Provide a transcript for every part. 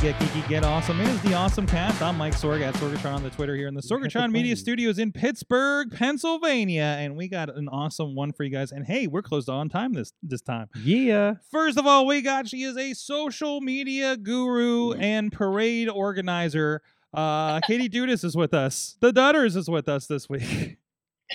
Get geeky, get awesome. It is the Awesome Cast. I'm Mike Sorg at Sorgatron on the Twitter here in the Sorgatron Media Studios in Pittsburgh, Pennsylvania, and we got an awesome one for you guys. And hey, we're closed on time this this time. Yeah. First of all, we got she is a social media guru and parade organizer. Uh, Katie Dudas is with us. The Dutters is with us this week.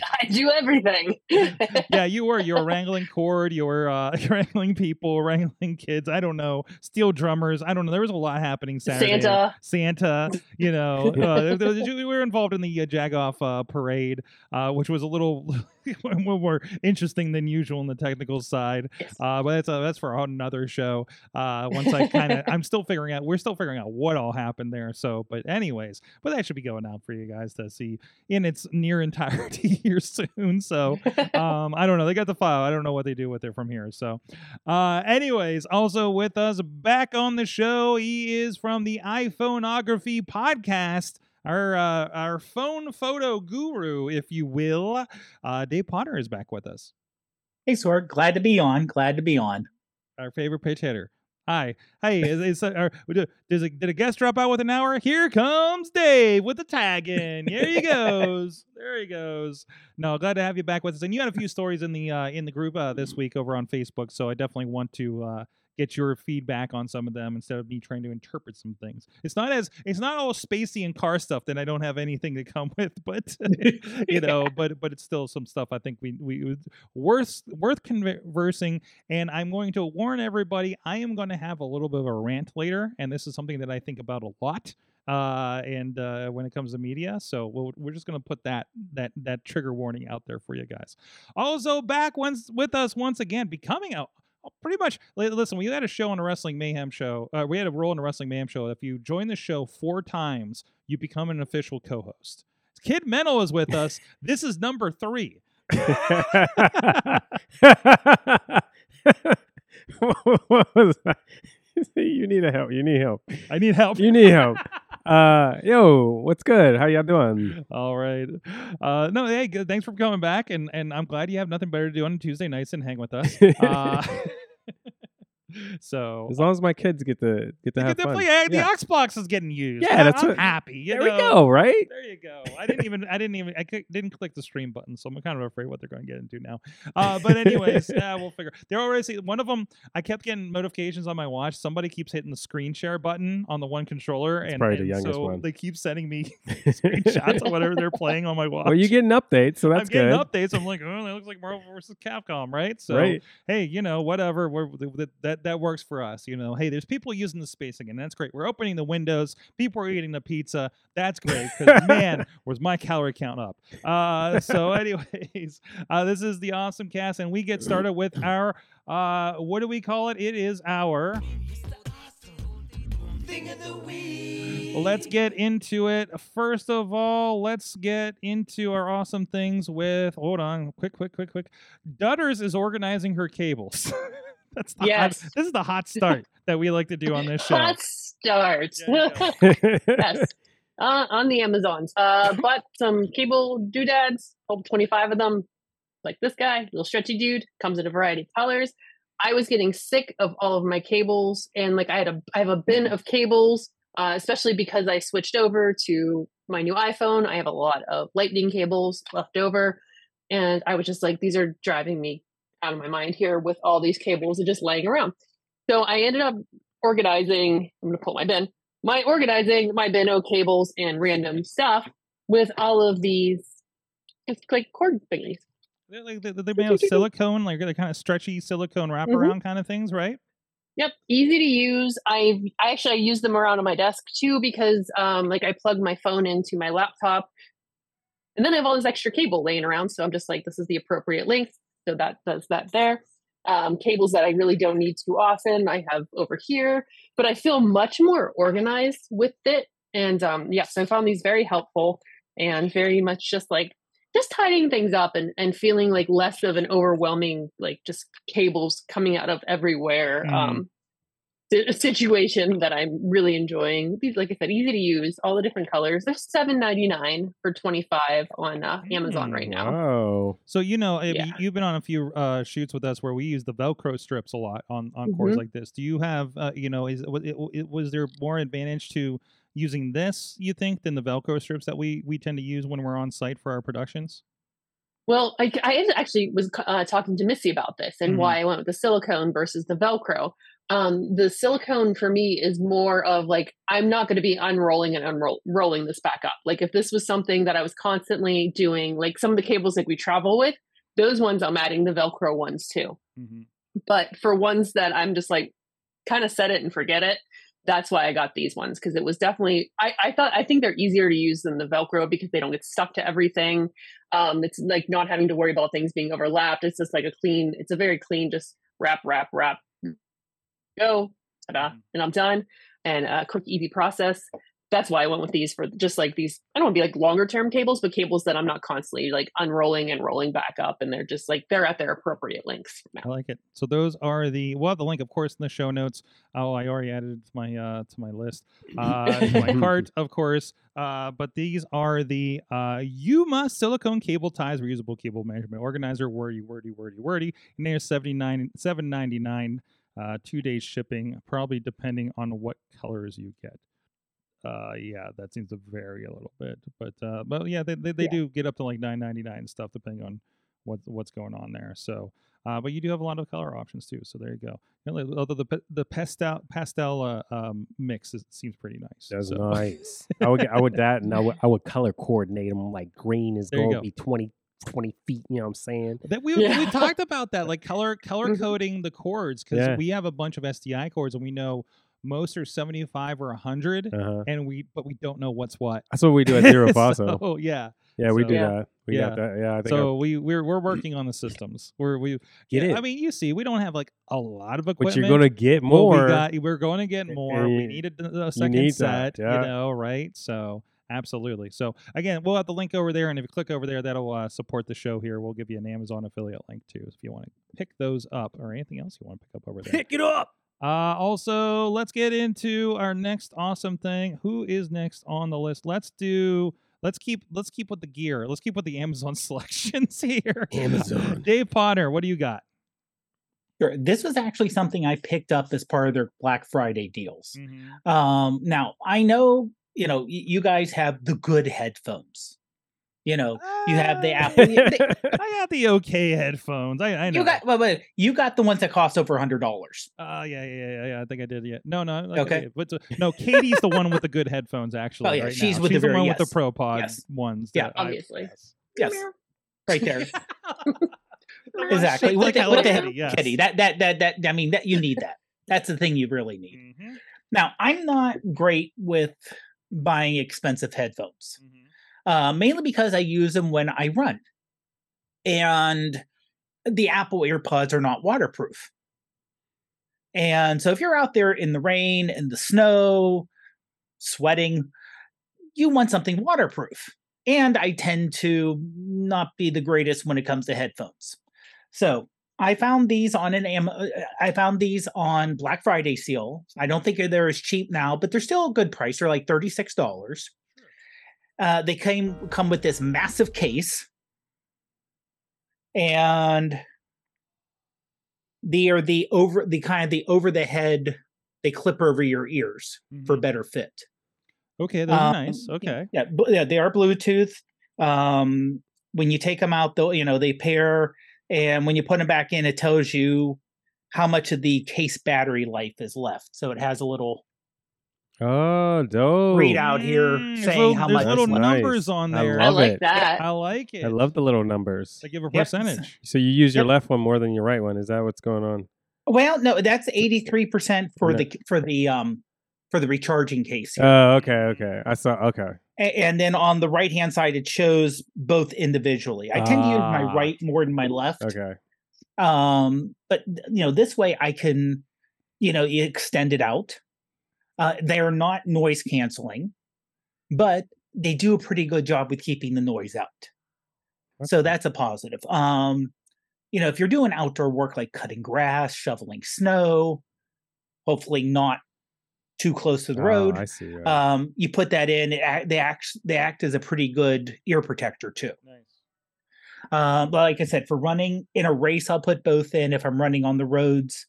I do everything. yeah, you were. You were wrangling cord. You were uh, wrangling people, wrangling kids. I don't know. Steel drummers. I don't know. There was a lot happening Saturday. Santa. Santa. You know, uh, we were involved in the uh, Jagoff uh, parade, uh, which was a little more interesting than usual on the technical side. Yes. Uh, but that's uh, that's for another show. Uh, once I kind of, I'm still figuring out. We're still figuring out what all happened there. So, but anyways, but that should be going out for you guys to see in its near entirety here soon. So, um, I don't know. They got the file. I don't know what they do with it from here. So, uh, anyways, also with us back on the show, he is from the iPhoneography podcast. Our uh, our phone photo guru, if you will, uh, Dave Potter is back with us. Hey, Sorg, glad to be on. Glad to be on. Our favorite pitch hitter. Hi, hey, is, is, uh, does a, did a guest drop out with an hour? Here comes Dave with the tag in. Here he goes. There he goes. No, glad to have you back with us. And you had a few stories in the uh, in the group uh, this week over on Facebook, so I definitely want to uh, get your feedback on some of them instead of me trying to interpret some things. It's not as it's not all spacey and car stuff that I don't have anything to come with, but you know, but but it's still some stuff I think we we worth worth conversing. And I'm going to warn everybody, I am going to have a little bit of a rant later, and this is something that I think about a lot. Uh, and uh, when it comes to media, so we'll, we're just going to put that that that trigger warning out there for you guys. Also, back once with us once again, becoming a pretty much listen we had a show on a wrestling mayhem show uh, we had a role in a wrestling mayhem show if you join the show four times you become an official co-host kid mental is with us this is number three what was that? you need a help. You need help. i need help You need help. Uh, yo, what's good? How y'all doing? all right uh no hey good thanks for coming back and and i'm glad you have nothing better to do on tuesday nights and hang with us uh so As long as my kids get to get to have fun. yeah, the Xbox is getting used. Yeah, I- that's I'm what- happy. you There we go. Right? There you go. I didn't even. I didn't even. I didn't click the stream button, so I'm kind of afraid what they're going to get into now. Uh, but anyways, yeah, we'll figure. They're already see one of them. I kept getting notifications on my watch. Somebody keeps hitting the screen share button on the one controller, and, probably the youngest so one. they keep sending me screenshots of whatever they're playing on my watch. Well, you getting updates, so that's I'm getting good. updates. I'm like, oh, that looks like Marvel versus Capcom, right? So right? hey, you know, whatever, we're, that, that works for us. You know, hey, there's people using the space again. That's great. We're opening the windows. People are eating the pizza. That's great. Because man, was my calorie count up. Uh, so, anyways, uh, this is the awesome cast, and we get started with our uh, what do we call it? It is our. Let's get into it. First of all, let's get into our awesome things with. Hold on, quick, quick, quick, quick. Dutters is organizing her cables. That's the Yes. hot, this is the hot start that we like to do on this show. Hot start. Yeah, yeah. yes. Uh, on the Amazons. Uh, bought some cable doodads, all 25 of them. Like this guy, little stretchy dude, comes in a variety of colors. I was getting sick of all of my cables, and like I had a, I have a bin of cables, uh, especially because I switched over to my new iPhone. I have a lot of Lightning cables left over, and I was just like, these are driving me out of my mind here with all these cables and just laying around. So I ended up organizing. I'm going to pull my bin. My organizing my bin of cables and random stuff with all of these. just like cord thingies. They're, like, they're, they're made of silicone, like they're kind of stretchy silicone wraparound kind of things, right? Yep, easy to use. I I actually I use them around on my desk too because um like I plug my phone into my laptop, and then I have all this extra cable laying around. So I'm just like, this is the appropriate length, so that does that there. Um, cables that I really don't need too often, I have over here, but I feel much more organized with it. And um, yes, I found these very helpful and very much just like just tidying things up and, and feeling like less of an overwhelming like just cables coming out of everywhere Mhm. um si- situation that i'm really enjoying these like i said easy to use all the different colors they're 7.99 for 25 on uh, amazon right now Oh, So you know, Yeah. you've been on a few uh, shoots with us where we use the Velcro strips a lot on on cords Mhm. like this. Do you have, uh, you know, is was, it, it- was there more advantage to using this you think than the Velcro strips that we we tend to use when we're on site for our productions? Well, I, I actually was uh, talking to Missy about this and Mhm. why I went with the silicone versus the Velcro. Um, the silicone for me is more of like I'm not going to be unrolling and unrolling this back up. Like if this was something that I was constantly doing, like some of the cables like we travel with, those ones I'm adding the Velcro ones too. Mm-hmm. But for ones that I'm just like kind of set it and forget it, that's why I got these ones because it was definitely I, I thought I think they're easier to use than the Velcro because they don't get stuck to everything. Um, it's like not having to worry about things being overlapped. It's just like a clean. It's a very clean, just wrap, wrap, wrap, go, ta-da, Mhm. and I'm done. And a quick, easy process. That's why I went with these for just like these. I don't want to be like longer term cables, but cables that I'm not constantly like unrolling and rolling back up, and they're just like they're at their appropriate lengths I like it. So those are the we'll have the link, of course, in the show notes. Oh, I already added it to my uh to my list, uh, to my cart, of course. Uh, but these are the uh Yumo silicone cable ties reusable cable management organizer. Wordy, wordy, wordy, wordy. And they're seventy nine, seven ninety nine. Uh, two days shipping, probably depending on what colors you get. Uh, yeah, that seems to vary a little bit, but uh, but yeah, they they, they Yeah. do get up to like nine ninety nine stuff depending on what what's going on there. So, uh, but you do have a lot of color options too. So there you go. Although the pa- the pastel pastel uh, um, mix is, seems pretty nice. that's so. nice. I would I would that, and I would I would color coordinate them like green is There going to be 20, 20 feet. You know what I'm saying? That we we talked about that, like color color Mhm. coding the cords because Yeah. we have a bunch of SDI cords and we know most are seventy five or hundred, Uh huh. and we but we don't know what's what. That's what we do at Zero Faso. so yeah, yeah, we so- do Yeah. that. We got that. Yeah, I think. so we we're we're working on the systems. We're we Get yeah, it. I mean, you see, we don't have like a lot of equipment. but you're gonna get Well, more. we got, we're going to get more. we need a, a second need set, that, yeah. you know, right? So absolutely. So again, we'll have the link over there, and if you click over there, that'll uh, support the show here. We'll give you an Amazon affiliate link too, if you want to pick those up or anything else you want to pick up over there. Pick it up. Uh, also, let's get into our next awesome thing. Who is next on the list? Let's do. Let's keep. Let's keep with the gear. Let's keep with the Amazon selections here. Amazon. Dave Potter, what do you got? Sure. This was actually something I picked up as part of their Black Friday deals. Mm-hmm. Um, now I know you know you guys have the good headphones. You know, you have the Apple. they- I got the okay headphones. I, I know. you got well, but you got the ones that cost over a hundred dollars. Uh, yeah, yeah, yeah, yeah. I think I did. Yeah. No, no. Like, Okay. But uh, no, Katie's the one with the good headphones. Actually, Oh, yeah, right she's now. with the she's the very- one with the Pro Pod Yes. ones. Yeah, that I- obviously. Yes, Meow. right there. Exactly. shaped With the, Hello with the Kitty, yes. kitty. That that that that. I mean, that you need that. That's the thing you really need. Mhm, Now, I'm not great with buying expensive headphones, mhm. uh, mainly because I use them when I run, and the Apple AirPods are not waterproof. And so, if you're out there in the rain and the snow, sweating, you want something waterproof. And I tend to not be the greatest when it comes to headphones. So I found these on an uh, I found these on Black Friday sale. I don't think they're as cheap now, but they're still a good price. They're like thirty six dollars. Uh, they came come with this massive case, and they are the over the kind of the over the head. They clip over your ears for Mhm. better fit. Okay, those are Um, nice. Okay. Yeah, yeah, they are Bluetooth. Um, when you take them out, though, you know they pair, and when you put them back in, it tells you how much of the case battery life is left. So it has a little Oh, dope. Read out here Mm, there's saying little, how much- little That's numbers nice. on there. I love like it. that. I like it. I love the little numbers. They give a Yep. percentage. So you use your Yep. left one more than your right one. Is that what's going on? well, no, that's eighty three percent for No. the for the um for the recharging case. here. Oh, okay, okay. I saw. Okay. And then on the right hand side, it shows both individually. I tend to use my Ah. right more than my left. Okay. Um, but you know, this way I can, you know, extend it out. Uh, they are not noise canceling, but they do a pretty good job with keeping the noise out. So that's a positive. Um, you know, if you're doing outdoor work like cutting grass, shoveling snow, hopefully not too close to the Oh, road, I see. right. um, you put that in. It, they act they act as a pretty good ear protector too. Nice. Um, but like I said, for running in a race, I'll put both in. If I'm running on the roads,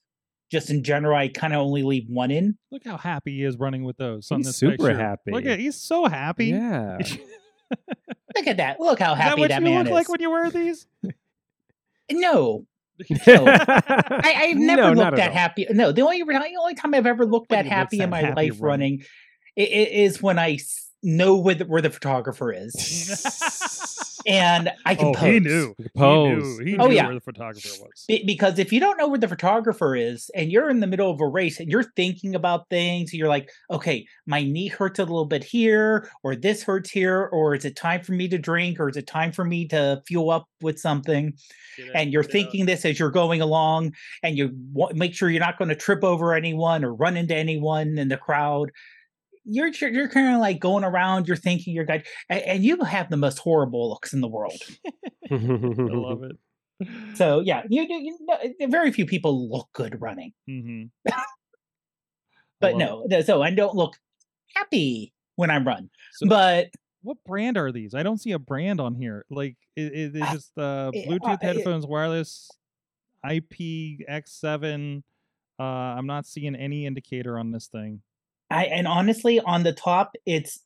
just in general, I kind of only leave one in. Look how happy he is running with those. On He's this super picture. happy. Look at he's so happy. yeah. Look at that! Look how that happy what that, you man look is. like when you wear these? no, I, I've never No, looked that happy. No, the only the only time I've ever looked that happy in my happy life running. running is when I know where the, where the photographer is, and I can oh, pose. he knew. Pose. He knew, he Oh, yeah. where the photographer was. Be- because if you don't know where the photographer is and you're in the middle of a race and you're thinking about things you're like okay my knee hurts a little bit here or this hurts here or is it time for me to drink or is it time for me to fuel up with something and you're thinking this as you're going along and you wa- make sure you're not going to trip over anyone or run into anyone in the crowd you're you're, you're kind of like going around you're thinking you're good and, and you have the most horrible looks in the world I love it. so yeah you, you, you know, very few people look good running hmm but no th- so i don't look happy when i run So- but What brand are these? I don't see a brand on here. Like, it, it, it's just uh, Bluetooth uh, it- headphones, wireless, IPX7. Uh, I'm not seeing any indicator on this thing. I and honestly on the top it's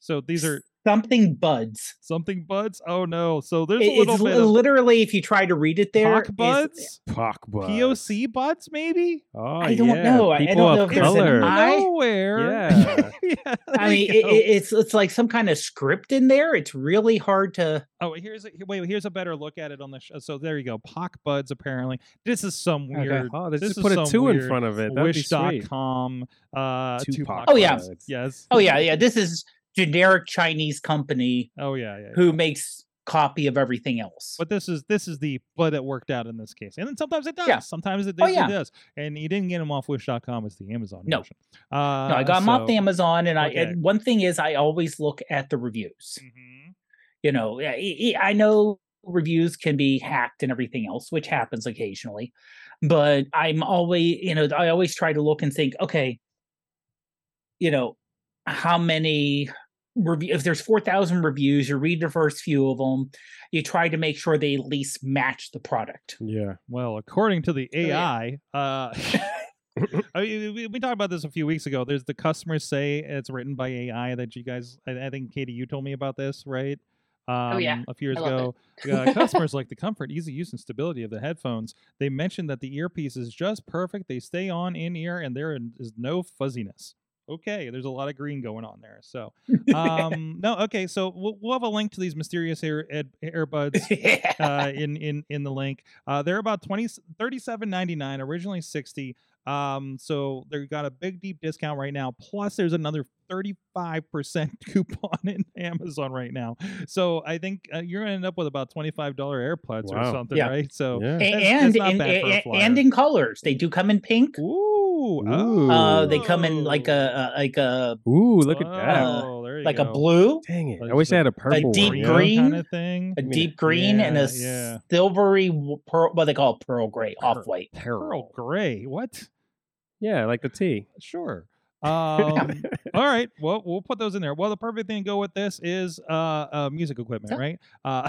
So these are something buds something buds. Oh no! So there's It- a little it's bit li- of literally if you try to read it there Hawk is- buds, Pock buds. POC buds, maybe. Oh, I don't yeah. know. I- I People don't know of if there's color. I- Nowhere. Yeah. yeah. I mean, it, it- it's it's like some kind of script in there. It's really hard to. Oh, here's a, wait. Here's a better look at it on the. show. so there you go. Pock buds. Apparently, this is some Okay. weird. Oh, they this just is put a two in front of it. That'd be sweet. Wish.com. Uh, Tupac Tupac. Oh, yeah. buds. Yes. Oh yeah, yeah. This is generic Chinese company Oh yeah, yeah. yeah. who makes copy of everything else. But this is this is the but it worked out in this case, and then sometimes it does. Yeah. Sometimes it, Oh, it yeah. does. And you didn't get them off Wish.com. It's the Amazon No. version. Uh, no, I got them off the Amazon, and I. And one thing is, I always look at the reviews. Mhm. You know, I I know reviews can be hacked and everything else, which happens occasionally, but I'm always, you know, I always try to look and think, okay, you know, how many review if there's 4000 reviews you read the first few of them you try to make sure they at least match the product Yeah. Well, according to the Oh, yeah. AI, uh, I mean, we, we talked about this a few weeks ago. There's the customers say it's written by AI that you guys. I, I think Katie, you told me about this, right? Um, Oh, yeah. a few years ago, uh, customers like the comfort, easy use, and stability of the headphones. They mentioned that the earpiece is just perfect. They stay on in ear, and there is no fuzziness. Okay, there's a lot of green going on there. So, um, no, okay. So we'll, we'll have a link to these mysterious air, ed, earbuds uh, in in in the link. Uh, they're about 20 37.99 originally 60 um so they've got a big deep discount right now plus there's another 35% coupon in amazon right now so i think uh, you're gonna end up with about $25 airpods or something Yeah. right so Yeah. A- That's- and that's not in, a a- and in colors they do come in pink ooh, Ooh. uh they come in like a, a like a Ooh, look at that. Oh, like go. a blue Dang it. Like I wish I had a the- purple deep one. you Green kind of thing a mean, deep green and a yeah, yeah. silvery pearl what they call it, pearl gray Pearl. off white pearl gray what Yeah, like the tea. Sure. Um, all right. Well, we'll put those in there. Well, the perfect thing to go with this is uh, uh music equipment, right? Uh,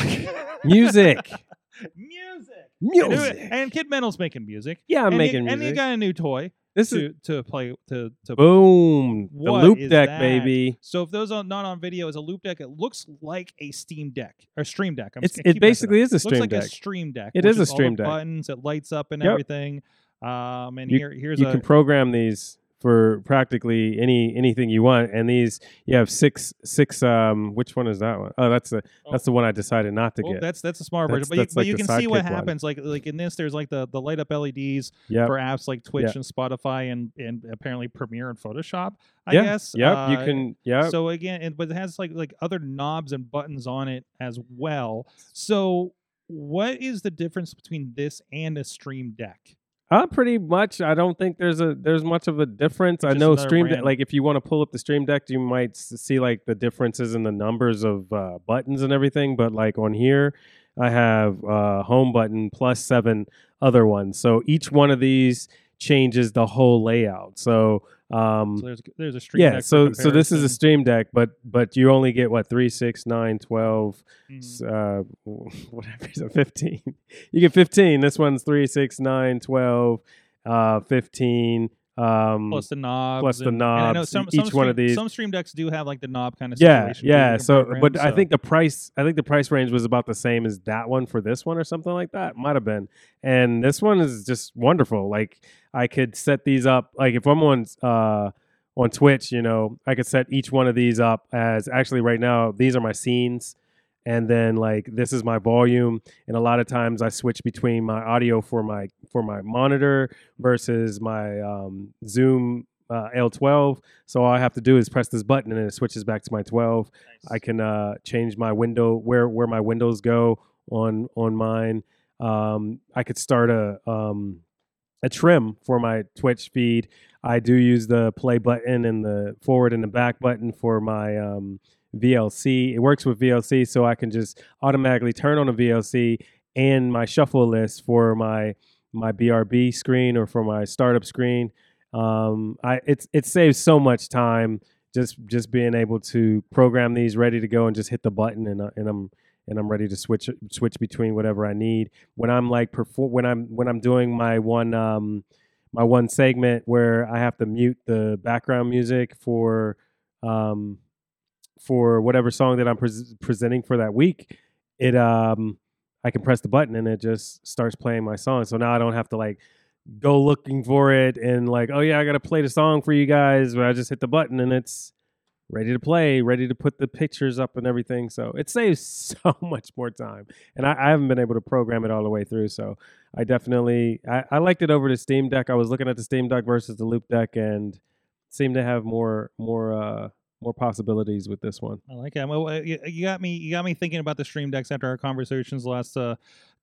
Music. music. Music. and Kid Mental's making music. Yeah, I'm and making you, And you got a new toy This is to to play to to. boom. The loop deck, that? baby. So if those are not on video, is a Loupedeck. It looks like a Steam Deck or Stream Deck. I'm It's it basically is a Stream Deck. It looks stream like deck. a Stream Deck. It which a all the Stream Deck. Buttons. It lights up and Yep. everything. Um, and You- here here's you a can program these for practically any anything you want and these you have six six um which one is that one? Oh, that's the that's the one I decided not to Well, get. that's that's a smart version, but you, but like you can see what sidekick one. happens. Like like in this, there's like the the light up LEDs Yep. for apps like Twitch Yeah. and Spotify and and apparently Premiere and Photoshop. I yeah. guess. Yep, you Uh, can Yeah. So again, it, but it has like like other knobs and buttons on it as well. So what is the difference between this and a Stream Deck? Uh, pretty much. I don't think there's a there's much of a difference. I know Stream Deck. Like if you want to pull up the Stream Deck, you might see like the differences in the numbers of uh, buttons and everything. But like on here, I have uh, home button plus seven other ones. So each one of these changes the whole layout. so um, So there's there's a Stream yeah so so this is a stream deck but but you only get what 3 6 9 12 Mhm. uh whatever is it 15 you get 15 this one's 3 6 9 12 uh 15 um plus the knobs, plus the and I know knobs, some, each some one of these- Some Stream Decks do have like the knob kind of yeah situation. too, you yeah so program, but i think the price i think the price range was about the same as that one for this one or something like that might have been and this one is just wonderful like i could set these up like if i'm on uh on twitch you know i could set each one of these up as actually right now these are my scenes and then like this is my volume and a lot of times i switch between my audio for my for my monitor versus my um, zoom uh, l12 so all i have to do is press this button and it switches back to my 12 I can uh, change my window where where my windows go on on mine. Um, I could start a um, a trim for my Twitch feed. I do use the play button and the forward and the back button for my um, VLC. It works with VLC, so I can just automatically turn on a VLC and my shuffle list for my my BRB screen or for my startup screen. Um, I it's it saves so much time just just being able to program these ready to go and just hit the button and uh, and I'm and I'm ready to switch switch between whatever I need when I'm like perform when I'm when I'm doing my one um my one segment where I have to mute the background music for um for whatever song that I'm pres presenting for that week it um I can press the button and it just starts playing my song so now I don't have to like go looking for it and like, oh yeah, I gotta play the song for you guys. But I just hit the button and it's ready to play, ready to put the pictures up and everything. So it saves so much more time. And I, I haven't been able to program it all the way through. So I definitely I, I liked it over the Steam Deck. I was looking at the Steam Deck versus the Loupedeck and seemed to have more more uh more possibilities with this one. I like it. Well, uh, you, you got me. You got me thinking about the stream decks after our conversations last uh,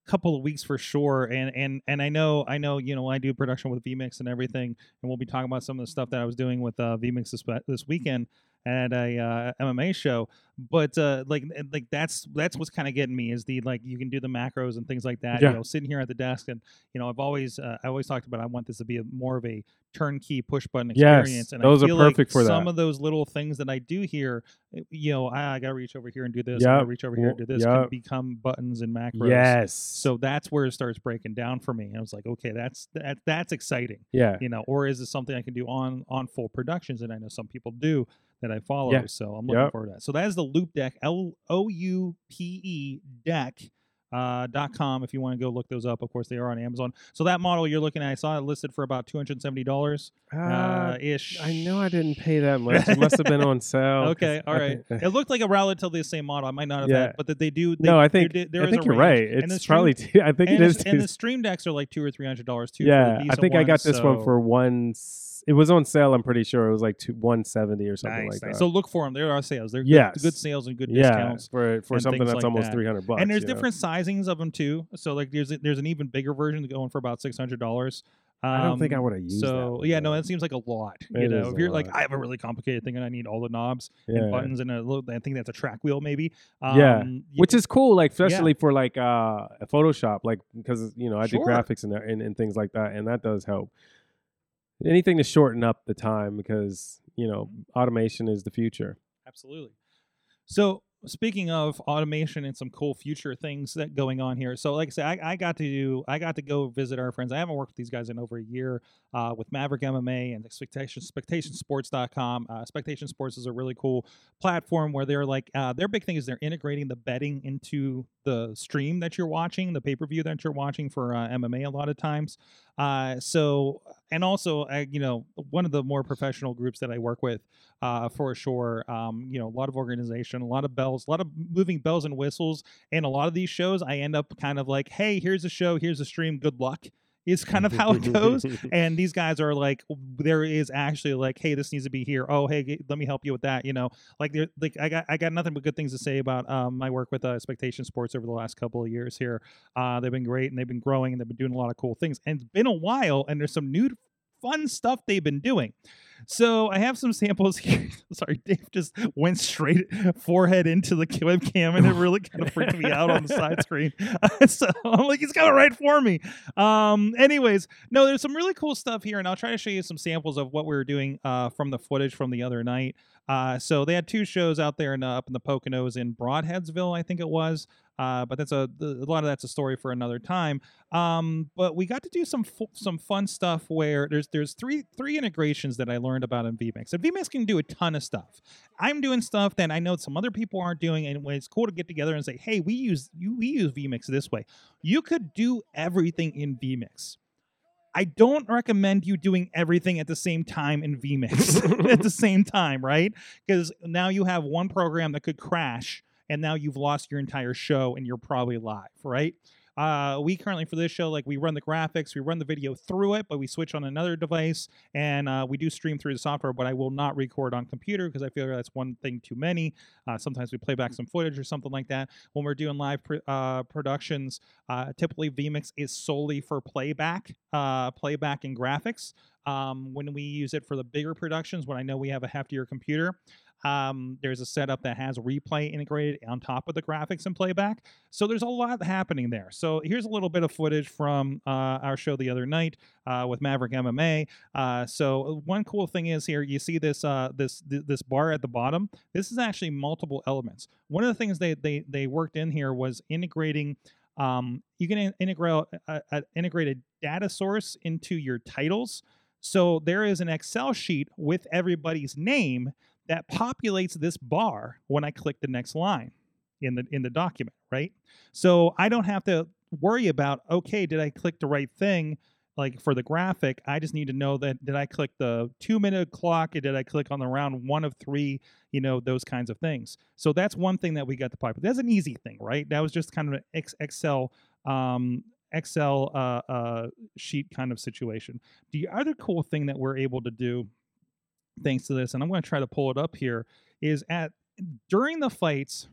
couple of weeks for sure. And and and I know I know you know I do production with VMix and everything, and we'll be talking about some of the stuff that I was doing with uh, VMix this this weekend at a uh, MMA show. But uh, like like that's that's what's kind of getting me is the like you can do the macros and things like that. Yeah. You know, sitting here at the desk and you know I've always uh, I always talked about I want this to be a, more of a turnkey push button Yes, experience. and those I are feel like perfect for some that. of those little things that I do here you know, I, I got to reach over here and do this. I Yep. got to reach over here and do this. Can become buttons and macros. Yes. So that's where it starts breaking down for me. And I was like, okay, that's that, that's exciting, yeah. you know. Or is it something I can do on on full productions? And I know some people do that I follow. Yeah. So I'm looking Yep. forward to that. So that is the Loupedeck, L O U P E Deck. Uh, dot com if you want to go look those up of course they are on amazon so that model you're looking at i saw it listed for about $270 uh, Uh, ish I know I didn't pay that much. It must have been on sale Okay, all right. think- It looked like a relatively the same model. I might not have Yeah. had, but that they do. They, no, I there think di- there I think you're range. right. It's stream- probably too, I think it is. and the stream decks are like two or three hundred dollars too. for the yeah, I think I got ones, this one for one. It was on sale. I'm pretty sure it was like two, one seventy or something nice, like nice. that. So look for them. There are sales. They're Yes. good, good sales and good yeah, discounts. for for something that's like almost that. three hundred bucks. and there's you know? different sizings of them too. So like there's there's an even bigger version going for about six hundred dollars. I don't think I Um, would have used. that So one, yeah, no, that seems like a lot. You know, if you're like. I have a really complicated thing and I need all the knobs and buttons and a little, I think that's a track wheel maybe. Yeah, Um, y- which is cool, like especially for like uh Photoshop, like because you know I Sure. do graphics and, and and things like that, and that does help. Anything to shorten up the time because you know Mm-hmm. automation is the future. Absolutely. So speaking of automation and some cool future things that going on here. So like I said, I, I got to do I got to go visit our friends. I haven't worked with these guys in over a year uh, with Maverick MMA and Expectation Spectationsports.com. Uh, Spectation Sports is a really cool platform where they're like uh, their big thing is they're integrating the betting into the stream that you're watching, the pay per view that you're watching for uh, MMA a lot of times. Uh, so and also you know one of the more professional groups that I work with uh, for sure. Um, you know, a lot of organization, a lot of bells, a lot of moving bells and whistles. And a lot of these shows, I end up kind of like, hey, here's a show, here's a stream, good luck. Is kind of how it goes. and these guys are like, there is actually like, hey, this needs to be here. Oh, hey, let me help you with that. You know, like they're like I got I got nothing but good things to say about um, my work with uh, Spectation Sports over the last couple of years here. Uh, they've been great and they've been growing and they've been doing a lot of cool things. And it's been a while, and there's some new fun stuff they've been doing. So I have some samples here. Sorry, Dave just went straight forehead into the webcam, and it really kind of freaked me out on the side screen. so I'm like, he's got it right for me. Um, anyways, no, there's some really cool stuff here, and I'll try to show you some samples of what we were doing uh, from the footage from the other night. Uh, so they had two shows out there in, uh, up in the Poconos in Brodheadsville, I think it was. Uh, but that's a, a lot of that's a story for another time. Um, but we got to do some fu- some fun stuff where there's there's three three integrations that I learned about in vMix. And vMix can do a ton of stuff. I'm doing stuff that I know some other people aren't doing, and it's cool to get together and say, hey, we use we use vMix this way. You could do everything in vMix. I don't recommend you doing everything at the same time in vMix at the same time, right? Because now you have one program that could crash and now you've lost your entire show and you're probably live, right? Uh, we currently for this show, like we run the graphics, we run the video through it, but we switch on another device and uh, we do stream through the software. But I will not record on computer because I feel like that's one thing too many. Uh, sometimes we play back some footage or something like that. When we're doing live pr- uh, productions, uh, typically vMix is solely for playback, uh, playback and graphics. Um, when we use it for the bigger productions, when I know we have a heftier computer, um, there's a setup that has replay integrated on top of the graphics and playback. So there's a lot happening there. So here's a little bit of footage from uh, our show the other night uh, with Maverick MMA. Uh, so one cool thing is here you see this uh, this th- this bar at the bottom. This is actually multiple elements. One of the things they they they worked in here was integrating. Um, you can in- integrate a, a integrated data source into your titles. So there is an Excel sheet with everybody's name that populates this bar when I click the next line in the in the document, right? So I don't have to worry about okay, did I click the right thing like for the graphic? I just need to know that did I click the 2 minute clock did I click on the round 1 of 3, you know, those kinds of things. So that's one thing that we got to pipe. That's an easy thing, right? That was just kind of an Excel um Excel uh, uh, sheet kind of situation. The other cool thing that we're able to do thanks to this, and I'm going to try to pull it up here, is at during the fights.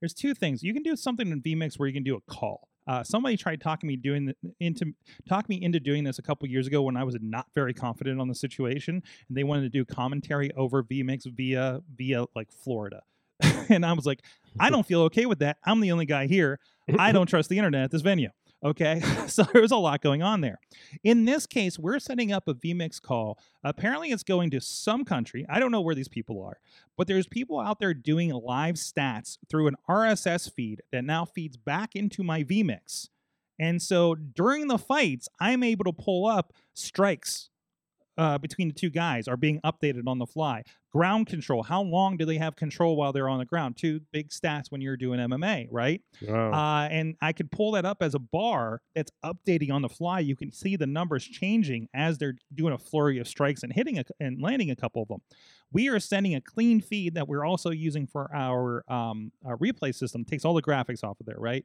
There's two things you can do something in vMix where you can do a call. Uh, somebody tried talking me doing the, into talk me into doing this a couple years ago when I was not very confident on the situation, and they wanted to do commentary over vMix via via like Florida, and I was like, I don't feel okay with that. I'm the only guy here. I don't trust the internet at this venue. Okay, so there's a lot going on there. In this case, we're setting up a vMix call. Apparently, it's going to some country. I don't know where these people are, but there's people out there doing live stats through an RSS feed that now feeds back into my vMix. And so during the fights, I'm able to pull up strikes uh, between the two guys are being updated on the fly. Ground control. How long do they have control while they're on the ground? Two big stats when you're doing MMA, right? Wow. Uh, and I could pull that up as a bar that's updating on the fly. You can see the numbers changing as they're doing a flurry of strikes and hitting a, and landing a couple of them. We are sending a clean feed that we're also using for our, um, our replay system. Takes all the graphics off of there, right?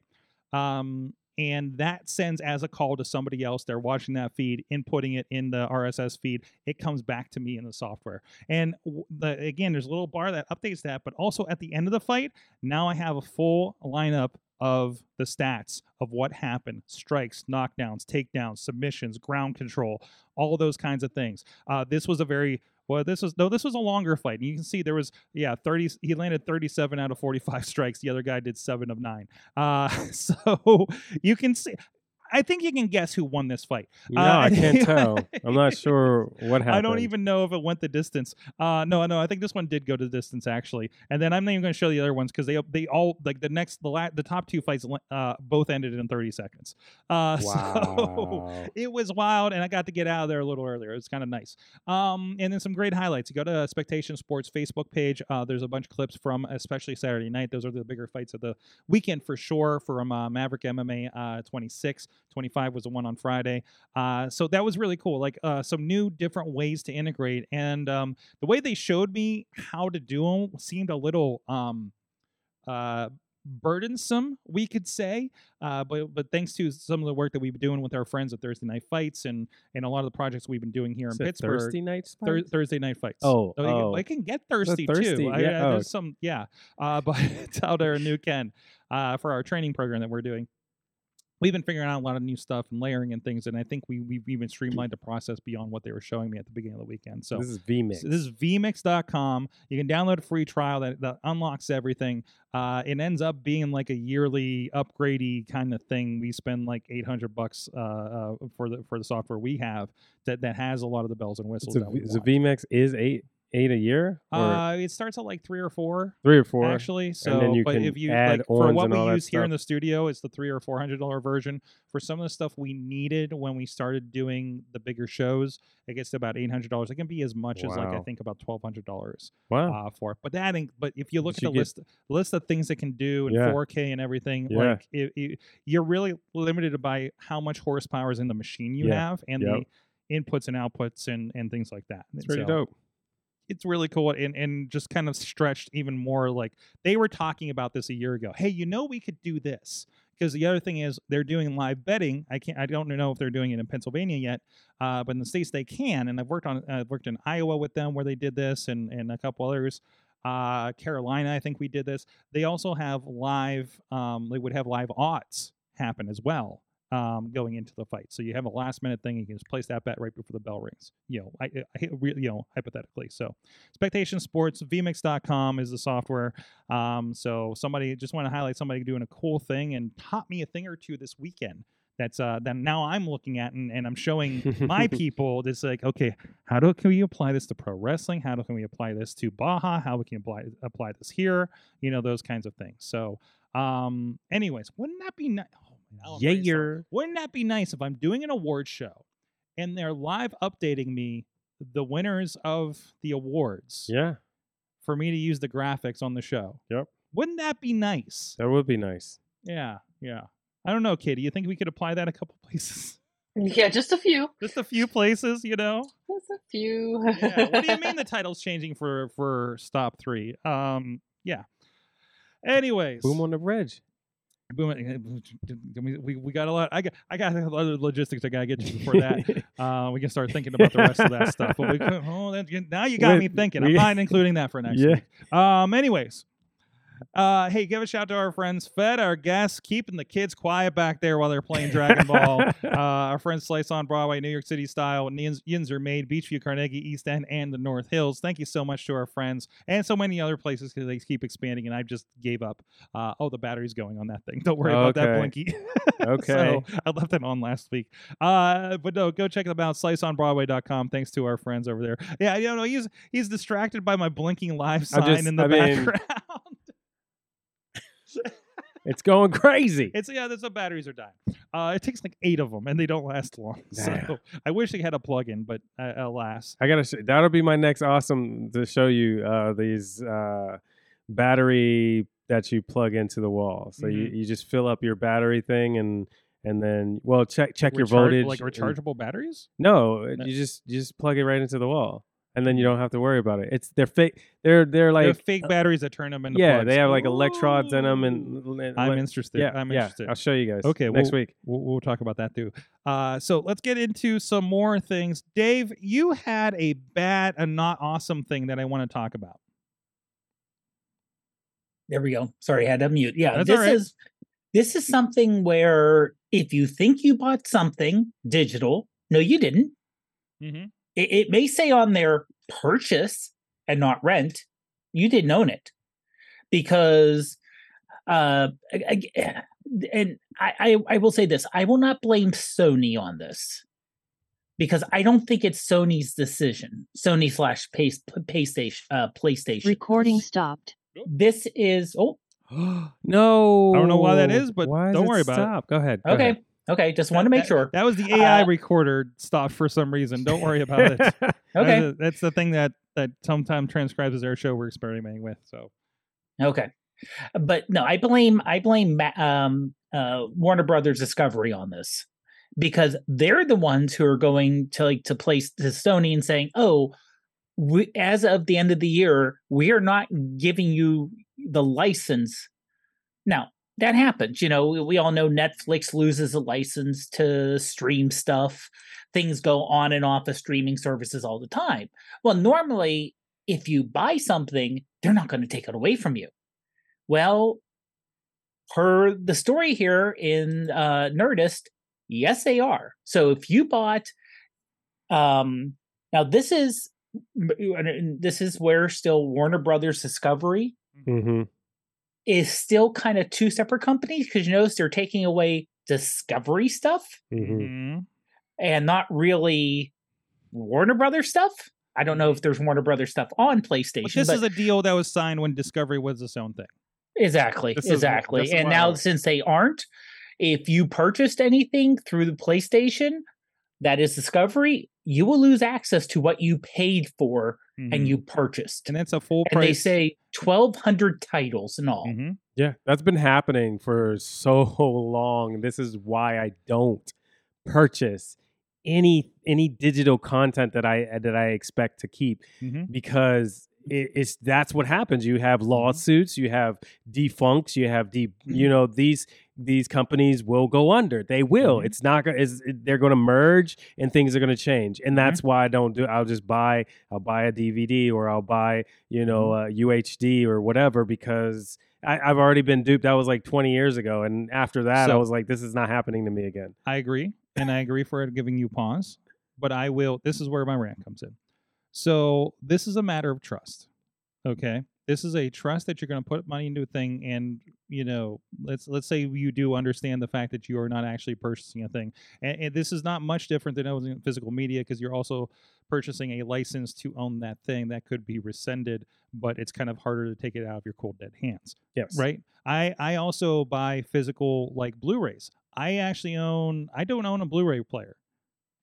Um, and that sends as a call to somebody else. They're watching that feed, inputting it in the RSS feed. It comes back to me in the software. And the, again, there's a little bar that updates that, but also at the end of the fight, now I have a full lineup of the stats of what happened strikes, knockdowns, takedowns, submissions, ground control, all those kinds of things. Uh, this was a very well, this was no, this was a longer fight. And you can see there was yeah, 30 he landed 37 out of 45 strikes. The other guy did 7 of 9. Uh so you can see I think you can guess who won this fight. no, uh, I can't tell. I'm not sure what happened. I don't even know if it went the distance. Uh, no, no, I think this one did go to the distance actually. And then I'm not even going to show the other ones because they they all like the next the la- the top two fights uh, both ended in 30 seconds. Uh, So it was wild, and I got to get out of there a little earlier. It was kind of nice. Um, and then some great highlights. You go to Spectation Sports Facebook page. Uh, there's a bunch of clips from especially Saturday night. Those are the bigger fights of the weekend for sure. From uh, Maverick MMA uh, 26, 25 was the one on Friday. Uh, so that was really cool. Like uh, some new different ways to integrate, and um, the way they showed me how to do them seemed a little um, uh, burdensome, we could say. Uh, but but thanks to some of the work that we've been doing with our friends at Thursday Night Fights and and a lot of the projects we've been doing here Is in Pittsburgh. Thursday nights. Thur- Thursday night fights. Oh, it, oh. it can get thirsty, thirsty, too. I, yeah, uh, oh. There's some, yeah. Uh, but it's out there in New Ken uh, for our training program that we're doing. We've been figuring out a lot of new stuff and layering and things, and I think we we've even streamlined the process beyond what they were showing me at the beginning of the weekend. So this is VMix. so this is vmix.com. You can download a free trial that, that unlocks everything. Uh, it ends up being like a yearly upgradey kind of thing. We spend like 800 bucks uh, uh, for the for the software we have that, that has a lot of the bells and whistles It's a, that we the want. VMix is eight eight a year Uh, it starts at like three or four three or four. actually. So, then you but can if you add like for what and we all that use here in stuff. the studio, it's the three or four hundred dollar version. For some of the stuff we needed when we started doing the bigger shows, it gets to about eight hundred dollars. It can be as much as like I Wow. think about twelve hundred dollars Wow. uh, for it. But that, but if you look You at the get- list list of things it can do in Yeah. 4K and everything, Yeah. like it, it, you're really limited by how much horsepower is in the machine you Yeah. have and Yep. the inputs and outputs and and things like that. it's pretty dope. It's really cool and and just kind of stretched even more. Like they were talking about this a year ago. Hey, you know we could do this. Because the other thing is they're doing live betting. I can't. I don't know if they're doing it in Pennsylvania yet, uh, but in the states they can. And I've worked on. I've worked in Iowa with them where they did this, and and a couple others. Uh, Carolina, I think we did this. They also have live. Um, they would have live odds happen as well. Um, going into the fight, so you have a last minute thing. You can just place that bet right before the bell rings. You know, I, I you know, hypothetically. So, Spectation Sports, VMix.com is the software. Um, so somebody just want to highlight somebody doing a cool thing and taught me a thing or two this weekend. That's uh that now I'm looking at and, and I'm showing my people this like okay how do can we apply this to pro wrestling how do can we apply this to Baja how we can apply apply this here you know those kinds of things so um anyways wouldn't that be nice man, now I'm Yeah, brainstorming. you're wouldn't that be nice if I'm doing an award show and they're live updating me the winners of the awards yeah. for me to use the graphics on the show. Yep. Wouldn't that be nice? That would be nice. Yeah, yeah. I don't know, Katie. You think we could apply that a couple places? Yeah, just a few. Just a few places, you know? Just a few. Yeah. What do you mean the title's changing for for stop three? Um, yeah. Anyways, Boom on the reg. Boom. We, we, we got a lot. I got I got other logistics I gotta get to before that. Uh, we can start thinking about the rest of that stuff. But we oh, that, now you got Wait, me thinking. I'm not including that for next Yeah. week. Um, anyways, uh, hey, give a shout to our friends Fed, our guests, keeping the kids quiet back there while they're playing Dragon Ball. uh, our friends Slice on Broadway, New York City style, Yins, Yins are made, Beechview, Carnegie, East End, and the North Hills. Thank you so much to our friends and so many other places because they keep expanding, and I just gave up. Uh, oh, the battery's going on that thing. Don't worry about that, Blinky. Okay. so I left it on last week. Uh, but no, go check them out. SliceOnBroadway.com. Thanks to our friends over there. Yeah, you know, he's he's distracted by my blinking live sign just- in the I mean- background. It's going crazy. It's yeah, the batteries are dying. Uh, it takes like eight of them, and they don't last long. Damn. So I wish they had a plug-in, but uh, alas, I gotta. Sh- that'll be my next awesome to show you uh, these uh, battery that you plug into the wall. So you, Mhm. you just fill up your battery thing and and then well check check your voltage. like rechargeable batteries. No, No. you just you just plug it right into the wall, and then you don't have to worry about it. It's they're fake. They're they're They're like fake batteries that turn them into yeah, plugs. they have like electrodes in them, and, and I'm le- interested. yeah, I'm yeah. interested. I'll show you guys. Okay, next well- week. We'll, we'll talk about that too. Uh, so let's get into some more things. Dave, you had a bad, a not awesome thing that I want to talk about. There we go. Sorry, I had to mute. Yeah, That's this all right. is this is something where if you think you bought something digital, no, you didn't. Mm-hmm. It, it may say on their purchase and not rent. You didn't own it because, uh, ag- ag- and I, I I will say this: I will not blame Sony on this because I don't think it's Sony's decision. Sony slash Pay, PlayStation. Uh, PlayStation. Recording stopped. This is oh no, I don't know why that is, but Why don't it worry about it. Go ahead. go okay. ahead. Okay, just want to make That- sure. That was the AI Uh, recorder stopped for some reason. Don't worry about it. Okay. That's, the- that's the thing that that sometimes transcribes as our show we're experimenting with. So Okay. But no, I blame I blame um, uh, Warner Brothers Discovery on this because they're the ones who are going to like to place to Sony and saying, "Oh, we, as of the end of the year, we are not giving you the license Now, that happens. You know, we, all know Netflix loses a license to stream stuff. Things go on and off of streaming services all the time. Well, normally, if you buy something, they're not going to take it away from you. Well, per the story here in uh, Nerdist, yes, they are. So if you bought, um, now this is this is where still Warner Brothers Discovery hmm is still kind of two separate companies because you notice they're taking away Discovery stuff hmm Mhm. and not really Warner Brothers stuff. I don't know if there's Warner Brothers stuff on But PlayStation. this but is a deal that was signed when Discovery was its own thing. exactly, This exactly. is and now I- since they aren't, if you purchased anything through the PlayStation that is Discovery, you will lose access to what you paid for Mhm. and you purchased. and that's a full And price. they say 1,200 titles in all. Mhm. Yeah, that's been happening for so long. This is why I don't purchase any any digital content that I that I expect to keep Mhm. because it, it's that's what happens. You have lawsuits, you have defuncts, you have deep. you know these these companies will go under. They will. Mhm. It's not going. Is they're going to merge and things are going to change. And that's why I don't do. I'll just buy. I'll buy a DVD or I'll buy you know uh, UHD or whatever because I, I've already been duped. That was like 20 years ago, and after that, I was like, this is not happening to me again. I agree, and I agree for giving you pause. But I will. This is where my rant comes in. So this is a matter of trust. Okay, this is a trust that you're going to put money into a thing, and you know, let's let's say you do understand the fact that you are not actually purchasing a thing, and, and this is not much different than owning physical media because you're also purchasing a license to own that thing that could be rescinded, but it's kind of harder to take it out of your cold dead hands Yes. right i i also buy physical like blu-rays i actually own i don't own a blu-ray player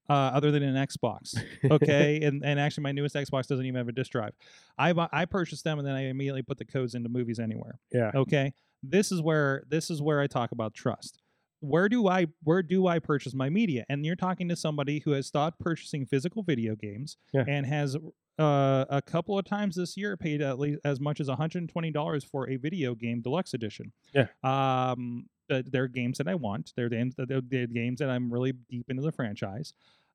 uh, other than an xbox okay and, and actually my newest xbox doesn't even have a disk drive i bu- i purchased them and then i immediately put the codes into movies anywhere yeah. okay this is where this is where i talk about trust where do i where do i purchase my media and you're talking to somebody who has stopped purchasing physical video games Yeah. and has uh, a couple of times this year paid at least as much as $120 for a video game deluxe edition Yeah. um uh, they're games that i want they're games they're, they're games that i'm really deep into the franchise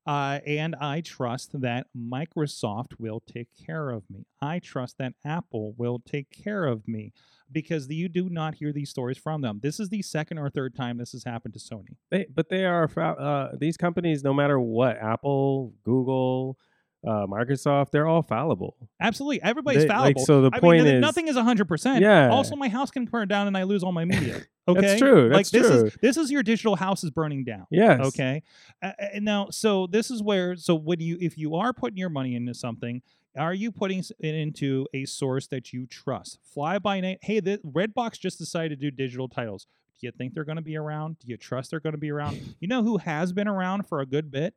uh, and I trust that Microsoft will take care of me. I trust that Apple will take care of me because you do not hear these stories from them. This is the second or third time this has happened to Sony. They, but they are uh, these companies. No matter what, Apple, Google, uh, Microsoft, they're all fallible. Absolutely, everybody's They- like, fallible. so the I point mean, is- nothing is hundred percent. Yeah. Also, my house can burn down and I lose all my media. Okay, That's true. like That's this true. is this is your digital house is burning down. Yes. Okay. Uh, uh, now, so this is where so when you if you are putting your money into something, are you putting s- it into a source that you trust? Fly by night. Hey, the Redbox just decided to do digital titles. Do you think they're going to be around? Do you trust they're going to be around? you know who has been around for a good bit?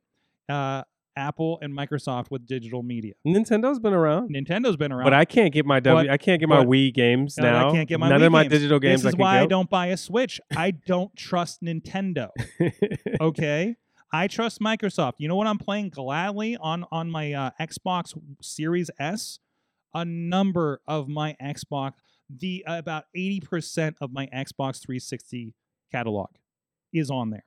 Uh, Apple and Microsoft with digital media. Nintendo's been around, Nintendo's been around. but I can't get my W. But- I can't get my Wii games No, I now. can't get my None Wii of my games. digital games. this is I why I don't buy a Switch. I don't trust Nintendo. okay i trust microsoft you know what i'm playing gladly on on my uh, xbox series s a number of my xbox the about 80% of my xbox 360 catalog is on there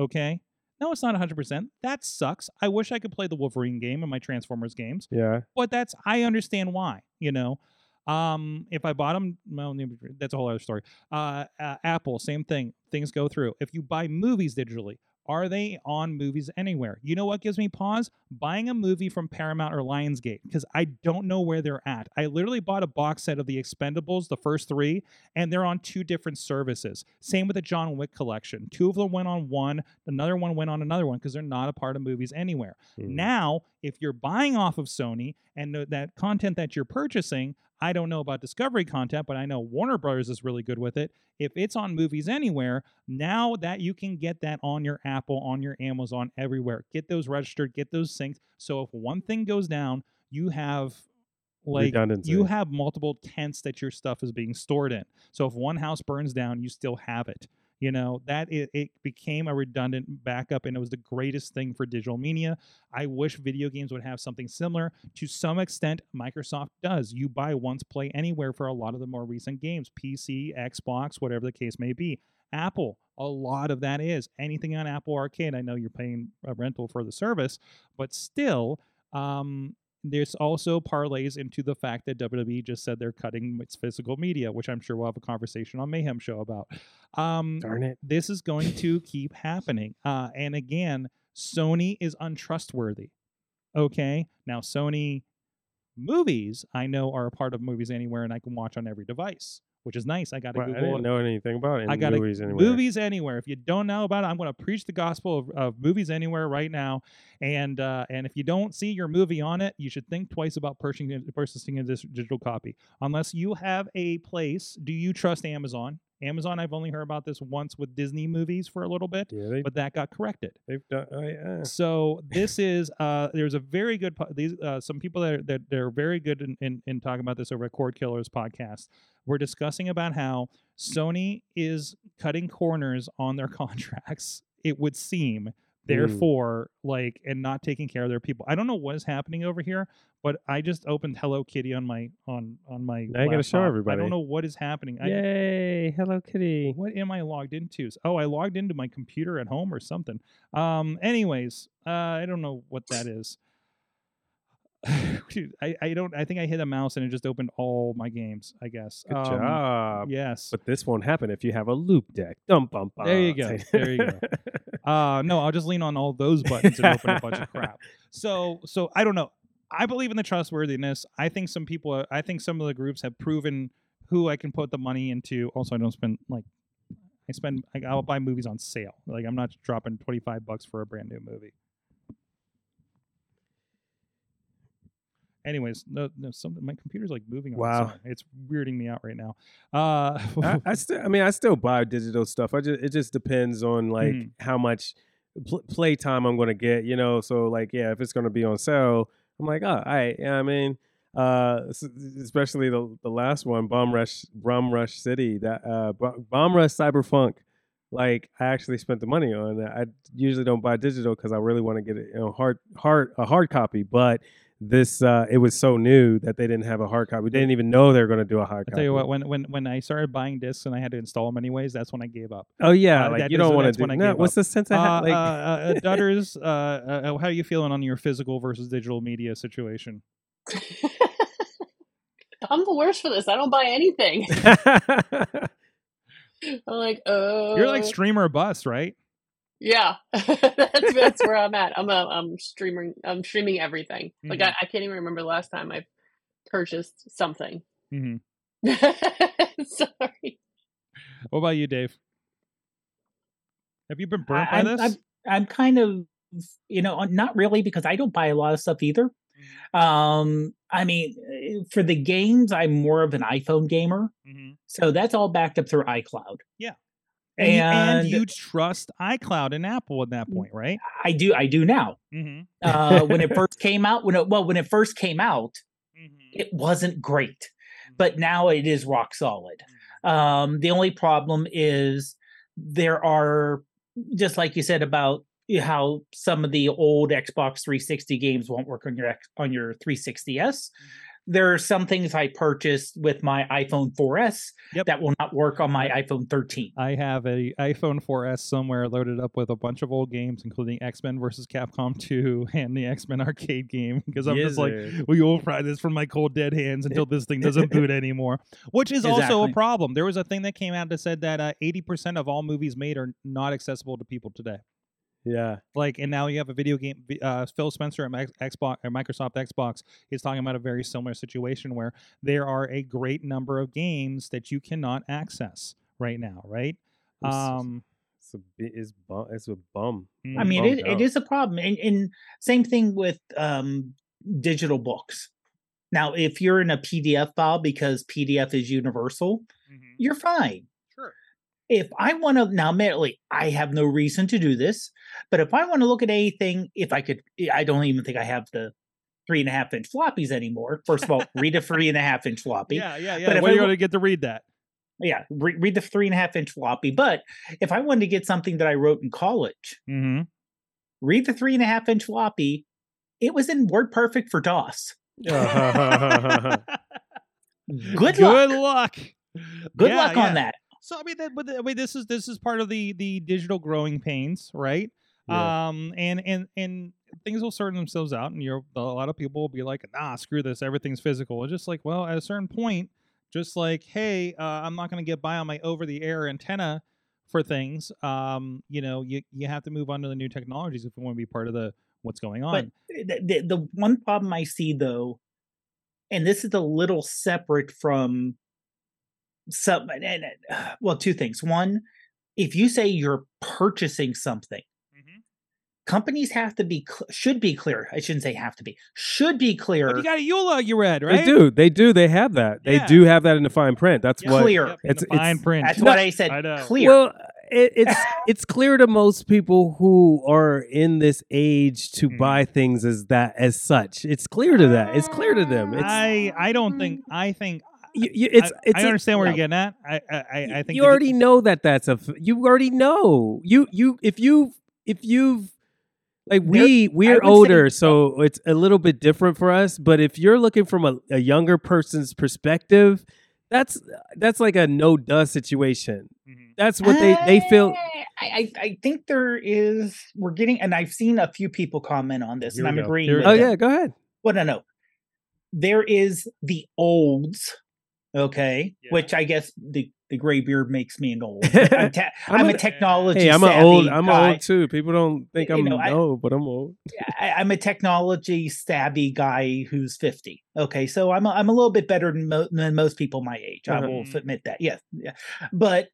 okay no it's not 100% that sucks i wish i could play the wolverine game and my transformers games yeah. but that's I understand why. You know, um, if I bought them, well, that's a whole other story. Uh, uh, Apple, same thing. Things go through. If you buy movies digitally, are they on movies anywhere? You know what gives me pause? Buying a movie from Paramount or Lionsgate because I don't know where they're at. I literally bought a box set of the Expendables, the first three, and they're on two different services. Same with the John Wick collection. Two of them went on one, another one went on another one because they're not a part of movies anywhere. Mm. Now, if you're buying off of Sony and that content that you're purchasing, I don't know about Discovery content, but I know Warner Brothers is really good with it. If it's on Movies Anywhere, now that you can get that on your Apple, on your Amazon, everywhere. Get those registered, get those synced. So if one thing goes down, you have like Redundancy. you have multiple tents that your stuff is being stored in. So if one house burns down, you still have it. You know that it, it became a redundant backup, and it was the greatest thing for digital media. I wish video games would have something similar. To some extent, Microsoft does. You buy once, play anywhere for a lot of the more recent games, PC, Xbox, whatever the case may be. Apple, a lot of that is anything on Apple Arcade. I know you're paying a rental for the service, but still, um, there's also parlays into the fact that WWE just said they're cutting its physical media, which I'm sure we'll have a conversation on Mayhem Show about. Um, Darn it. this is going to keep happening. Uh, and again, Sony is untrustworthy. Okay. Now, Sony movies, I know, are a part of Movies Anywhere and I can watch on every device, which is nice. I got to Well, I Google didn't know anything about it. I got movies anywhere. Movies Anywhere. If you don't know about it, I'm going to preach the gospel of, of Movies Anywhere right now. And uh, and if you don't see your movie on it, you should think twice about purchasing purchasing a digital copy. Unless you have a place, do you trust Amazon? Amazon, I've only heard about this once with Disney movies for a little bit, Yeah, they, but that got corrected. they've done. Oh, yeah. So this is uh, there's a very good these uh, some people that are, that they're very good in, in, in talking about this over at Cord Killers podcast. We're discussing about how Sony is cutting corners on their contracts. It would seem, therefore, like and not taking care of their people. I don't know what is happening over here, but I just opened Hello Kitty on my on on my. Now you gotta show everybody I don't know what is happening. I, Yay! Hello Kitty. what am I logged into? Oh, I logged into my computer at home or something. Um. Anyways, uh, I don't know what that is. Dude, I, I don't. I think I hit a mouse and it just opened all my games. I guess. Good Um, job. Yes. But this won't happen if you have a Loupedeck. Dum bum bum. There you go. There you go. Uh, no, I'll just lean on all those buttons and open a bunch of crap. So, so I don't know. I believe in the trustworthiness. I think some people. Are, I think some of the groups have proven who I can put the money into. Also, I don't spend like. I spend. I'll buy movies on sale. Like I'm not dropping twenty five bucks for a brand new movie. Anyways, no, no, some my computer's like moving. On Wow. its it's weirding me out right now. Uh, I, I still, I mean, I still buy digital stuff. I just, it just depends on like Mhm. how much pl- play time I'm going to get, you know. So like, yeah, if it's going to be on sale, I'm like, oh, all right. Yeah, I mean, uh, especially the the last one, Bomb Rush, Bomb Rush City, that uh, Bomb Rush Cyberpunk. Like, I actually spent the money on that. I usually don't buy digital because I really want to get it, you know, hard, hard, a hard copy, but. This uh, it was so new that they didn't have a hard copy. They didn't even know they were going to do a hard I copy. tell you what, when when when I started buying discs and I had to install them anyways, that's when I gave up. Oh yeah, Uh, like you is- don't want that's to do. I No, what's up. the sense Uh, of ha- uh, like? uh, uh, Dutters, uh, uh, how are you feeling on your physical versus digital media situation? I'm the worst for this. I don't buy anything. I'm like, oh, You're like streamer bust, right? Yeah. that's that's where I'm at. I'm a I'm streaming. I'm streaming everything. Like Mhm. I, I can't even remember the last time I purchased something. hmm Sorry. What about you, Dave? Have you been burnt I- by I'm, this? I'm, I'm kind of, you know, not really because I don't buy a lot of stuff either. Mm-hmm. Um, I mean, eh, for the games, I'm more of an iPhone gamer, Mhm. so that's all backed up through iCloud. Yeah. And, you, and and you trust iCloud and Apple at that point, right? I do, I do now. Mm-hmm. Uh, when it first came out, when it well, when it first came out, Mm-hmm. it wasn't great, but now it is rock solid. Um, the only problem is there are just like you said about how some of the old Xbox 360 games won't work on your on your 360s. There are some things I purchased with my iPhone 4S Yep. that will not work on my iPhone 13. I have a iPhone 4S somewhere loaded up with a bunch of old games, including X Men versus Capcom 2 and the X Men arcade game. Because I'm just like, we will fry this from my cold dead hands until this thing doesn't boot anymore. Which is also a problem. There was a thing that came out that said that uh, 80% of all movies made are not accessible to people today. Yeah. Like, and now you have a video game. Uh, Phil Spencer at Max- Xbox or Microsoft Xbox is talking about a very similar situation where there are a great number of games that you cannot access right now. Right? It's- Um, It's a bi- it's bum. It's a bum. Mm. I mean, it, bummed it out. is a problem. And, and same thing with um, digital books. Now, if you're in a PDF file because PDF is universal, you're fine. If I want to, now, admittedly, I have no reason to do this, but if I want to look at anything, if I could, I don't even think I have the three and a half inch floppies anymore. First of all, read a three and a half inch floppy. Yeah, yeah, yeah. But if When I are you going to get to read that? yeah, re- read the three and a half inch floppy. But if I wanted to get something that I wrote in college, Mm-hmm. read the three and a half inch floppy. It was in WordPerfect for DOS. Good, Good luck. luck. Good Yeah, luck yeah. on that. So I mean, that, but the- I mean, this is this is part of the the digital growing pains, right? Yeah. Um, and and and things will sort themselves out, and you're a lot of people will be like, "Nah, screw this, everything's physical." It's just like, well, at a certain point, just like, hey, uh, I'm not going to get by on my over the air antenna for things. Um, you know, you you have to move on to the new technologies if you want to be part of the what's going on. But the, the, the one problem I see though, and this is a little separate from some, and, and, uh, well, two things. One, if you say you're purchasing something, Mhm. companies have to be cl- should be clear. I shouldn't say have to be should be clear. But you got a EULA you read, right? They do. They do. They have that. They do have that in the fine print. That's Yeah. what. Clear. Yep, in It's- fine it's- print. That's No, what I said. I. Clear. Well, it, it's it's clear to most people who are in this age to Mhm. buy things as that as such. It's clear to that. It's clear to them. It's I I don't think I think you, you, it's I, it's I a- understand where no. you're getting at. I I, I- I think you that already know that that's a. you already know you you if you if you've like we we're would say- older so it's a little bit different for us but if you're looking from a, a younger person's perspective that's that's like a no duh situation Mhm. that's what they they feel I, I I think there is. We're getting, and I've seen a few people comment on this, Here and I'm go. agreeing. Here we with oh yeah go ahead Well, no, no. There is the olds, okay, Yeah. which I guess the the gray beard makes me an old. I'm, I'm I'm, a an- technology. hey i'm an savvy old i'm guy. old too people don't think You i'm know, I- but i'm old I, I'm a technology savvy guy who's 50. Okay, so I'm a, I'm a little bit better than, mo- than most people my age. I Uh-huh. will admit that. Yes, yeah. But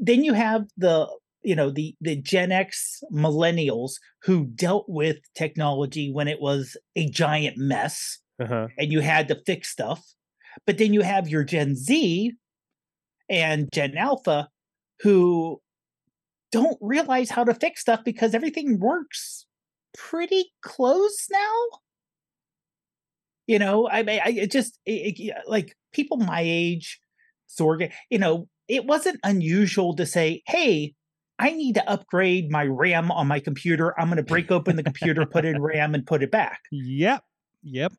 then you have the you know the the Gen X millennials who dealt with technology when it was a giant mess uh-huh and you had to fix stuff. But then you have your Gen Z and Gen Alpha who don't realize how to fix stuff because everything works pretty close now. You know, I mean, I it just it, it- like people my age, Sorg, you know, it wasn't unusual to say, "Hey, I need to upgrade my RAM on my computer. I'm going to break open the computer, put in RAM, and put it back." Yep. Yep.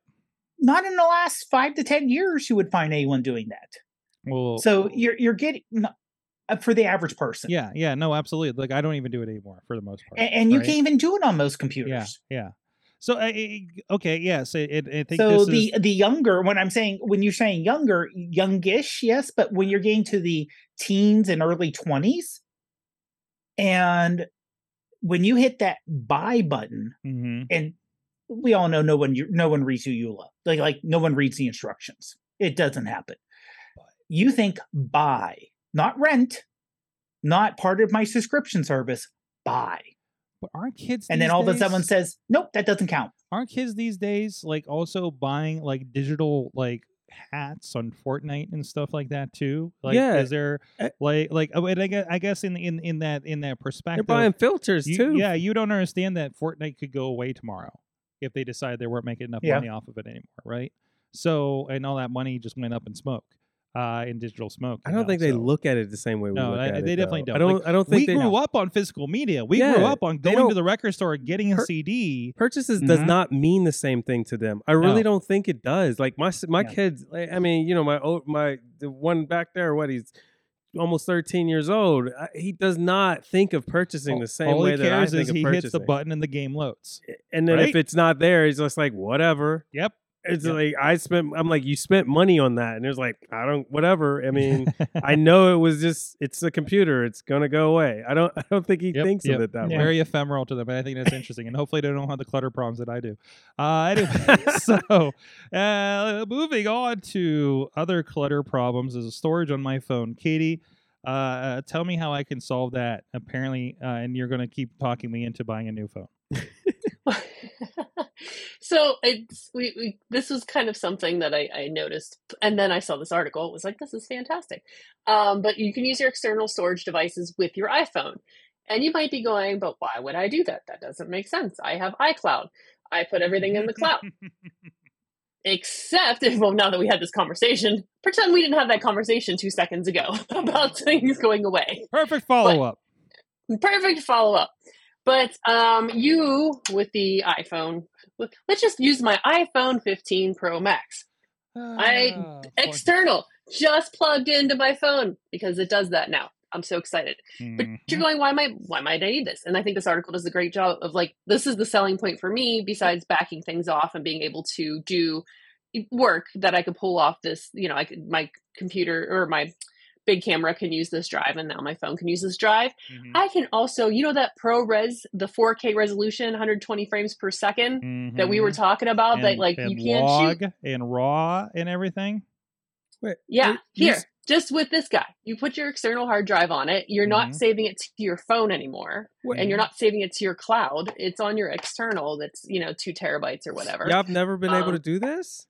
Not in the last five to ten years you would find anyone doing that. Well, So you're you're getting uh, for the average person, yeah, yeah, no, absolutely. Like I don't even do it anymore for the most part. and, and you right? can't even do it on most computers. yeah. yeah. So okay, yes, it, it, I think So this the is the younger, when I'm saying when you're saying younger, youngish, yes, but when you're getting to the teens and early twenties, and when you hit that buy button, Mhm. and we all know no one you- no one reads you EULA. Like like no one reads the instructions. It doesn't happen. You think buy, not rent, not part of my subscription service, buy. But aren't kids And then these all of a sudden days- says, nope, that doesn't count. aren't kids these days like also buying like digital like hats on Fortnite and stuff like that too? Like Yeah. is there Uh, like like oh, and I guess, I guess in in in that in that perspective, they're perspective buying filters you- too Yeah, you don't understand that Fortnite could go away tomorrow if they decide they weren't making enough Yeah. money off of it anymore, right? So and all that money just went up in smoke, uh, in digital smoke. I don't know, think they look at it the same way we No, look I- at it. they definitely though. don't. I don't. Like, I don't We think they grew up on physical media. We grew up on going to the record store, getting a Per- CD. purchases does Mhm. not mean the same thing to them. I really No. don't think it does. Like my my Yeah. kids. I mean, you know, my old my the one back there. What he's almost thirteen years old. I- He does not think of purchasing the same all way that I think is of he purchasing. hits the button and the game loads. and then if it's not there, he's just like whatever. Yep. It's Yep. like I spent. I'm like you spent money on that, and it's like I don't. Whatever. I mean, I know it was just. It's a computer. It's gonna go away. I don't. I don't think he Yep, thinks yep. of it that way. very ephemeral to them, but I think that's interesting. and hopefully, they don't have the clutter problems that I do. Uh, anyway, so uh, moving on to other clutter problems is a storage on my phone. Katie, uh, tell me how I can solve that. Apparently, uh, and you're going to keep talking me into buying a new phone. So it's we, we this was kind of something that I, I noticed and then i saw this article it was like this is fantastic um, but you can use your external storage devices with your iphone and you might be going but why would i do that that doesn't make sense i have icloud i put everything in the cloud Except, if, well, now that we had this conversation, pretend we didn't have that conversation two seconds ago about things going away. Perfect follow up. Perfect follow up. But um, you with the iPhone, let's just use my iPhone 15 Pro Max. I Ah, external, just plugged into my phone because it does that now. I'm so excited. But Mhm. you're going, why am I why might I need this? And I think this article does a great job of like this is the selling point for me, besides backing things off and being able to do work that I could pull off this, you know, I could my computer or my big camera can use this drive and now my phone can use this drive. Mhm. I can also, you know that ProRes, the 4K resolution, 120 frames per 2nd that we were Mhm. talking about that like you can't shoot and raw and everything. Wait, Yeah, you- you here, s- just with this guy, you put your external hard drive on it. You're not Mhm. saving it to your phone anymore, Wait, and you're not saving it to your cloud. It's on your external. That's you know two terabytes or whatever. Y'all have never been able Um, to do this?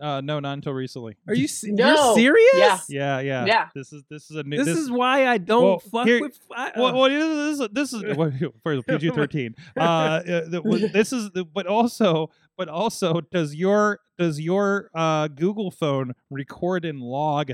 Uh, no, not until recently. Are you se- No. you're serious? Yeah. Yeah, yeah, Yeah. This is this is a new. This, this is why I don't Well, fuck here- with. I, Well, uh, well, this is this is well, for PG thirteen. Uh, uh, the- well, this is, the- but also, but also, does your does your uh Google phone record and log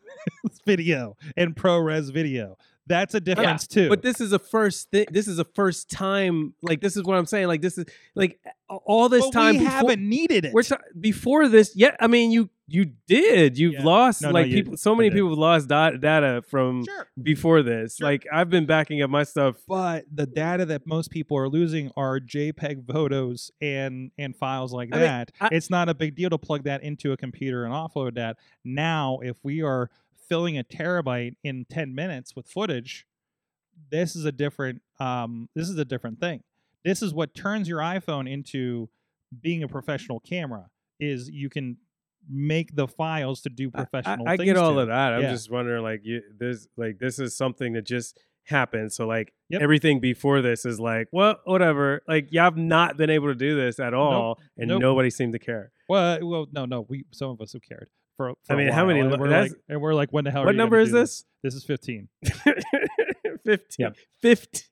video and ProRes video? That's a difference too. But this is a first thing. This is a first time. Like this is what I'm saying. Like this is like all this But time. we before, haven't needed it. We're ta- before this. Yeah, I mean you you did. You've Yeah. lost No, no, like you- people. So many people have lost da- data from sure. before this. Sure. Like I've been backing up my stuff. But the data that most people are losing are JPEG photos and and files like I mean, that. I- it's not a big deal to plug that into a computer and offload that. Now, if we are filling a terabyte in 10 minutes with footage, this is a different um this is a different thing. This is what turns your iPhone into being a professional camera is you can make the files to do I- I, professional I things get all to. of that. I'm Yeah. just wondering, like, you this, like, this is something that just happened. So, like, Yep. everything before this is like, well, whatever. Like, y'all have not been able to do this at all, and Nope. nobody seemed to care. Well, well, no, no. We some of us have cared for. for I mean, how many And we're like, and we're like, when the hell? are what number is do this? This is fifteen. 15. Yep. 15.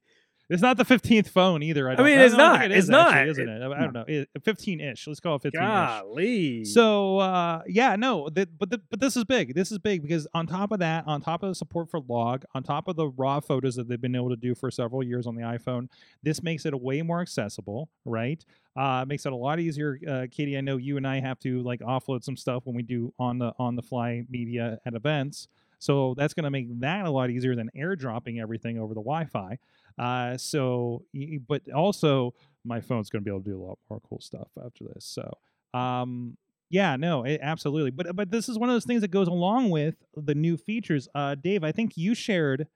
It's not the fifteenth phone either. I, don't, mean, I it's not. It It's is actually, not. isn't it? I, I don't know. Fifteen-ish. Let's call it fifteen-ish. Golly. So uh, yeah, no, th- but th- but this is big. This is big because on top of that, on top of the support for log, on top of the raw photos that they've been able to do for several years on the iPhone, this makes it a way more accessible, right? Uh, makes it a lot easier. Uh, Katie, I know you and I have to like offload some stuff when we do on the on the fly media at events. So that's going to make that a lot easier than airdropping everything over the Wi-Fi. Uh, so, but also my phone's going to be able to do a lot more cool stuff after this. So, um, yeah, no, it, absolutely. But but this is one of those things that goes along with the new features. Uh, Dave, I think you shared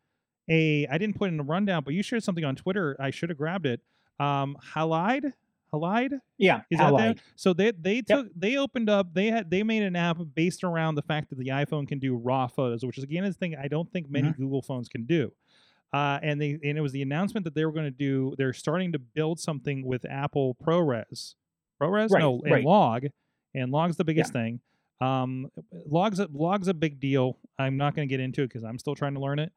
a. I didn't put it in the rundown, but you shared something on Twitter. I should have grabbed it. Um, Halide, Halide. Yeah, Is that there? So they they took they opened up they had they made an app based around the fact that the iPhone can do raw photos, which is again a thing I don't think many Google phones can do. Uh, and they and it was the announcement that they were going to do. They're starting to build something with Apple ProRes, ProRes, Right, no, and right. Log, and Log's the biggest thing. Um, Log's a, Log's a big deal. I'm not going to get into it because I'm still trying to learn it.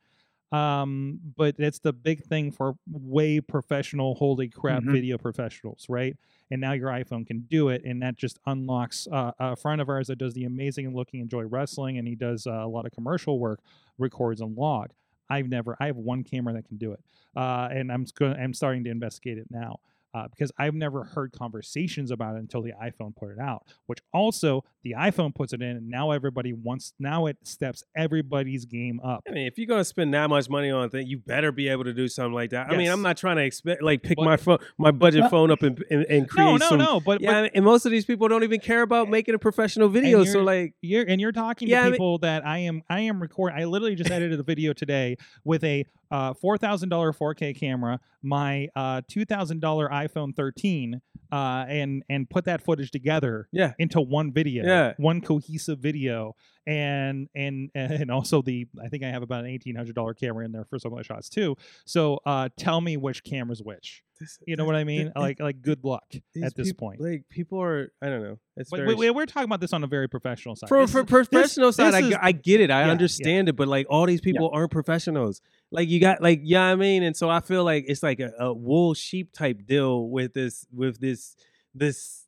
Um, but it's the big thing for way professional, holy crap, Mhm. video professionals, right? and now your iPhone can do it, and that just unlocks uh, a friend of ours that does the amazing looking Enjoy Wrestling, and he does uh, a lot of commercial work, records and log. I've never, I have one camera that can do it, uh, and I'm I'm starting to investigate it now. Uh, because I've never heard conversations about it until the iPhone put it out, which also the iPhone puts it in, and now everybody wants. Now it steps everybody's game up. I mean, if you're gonna spend that much money on a thing, you better be able to do something like that. I mean, I'm not trying to expect like pick But- my phone, my budget No. phone up and and, and create No, no, some. no. But, Yeah, but and most of these people don't even care about making a professional video. So like, you're and you're talking Yeah, I to mean- people that I am I am recording. I literally just edited a video today with a uh, four thousand dollar 4K camera, my uh, two thousand dollar iPhone 13, uh, and and put that footage together yeah, into one video, Yeah. one cohesive video, and and and also the I think I have about an eighteen hundred dollar camera in there for some of the shots too. So uh, tell me which camera's which. This- You know this- what I mean? Like like good luck at this point. Like people are, I don't know. It's But very we, we're talking about this on a very professional side. for This for professional side, I, this g- is- I get it. I yeah, yeah. understand it, but like all these people aren't professionals. Like you got like yeah, I mean, and so I feel like it's like a, a wool sheep type deal with this with this this.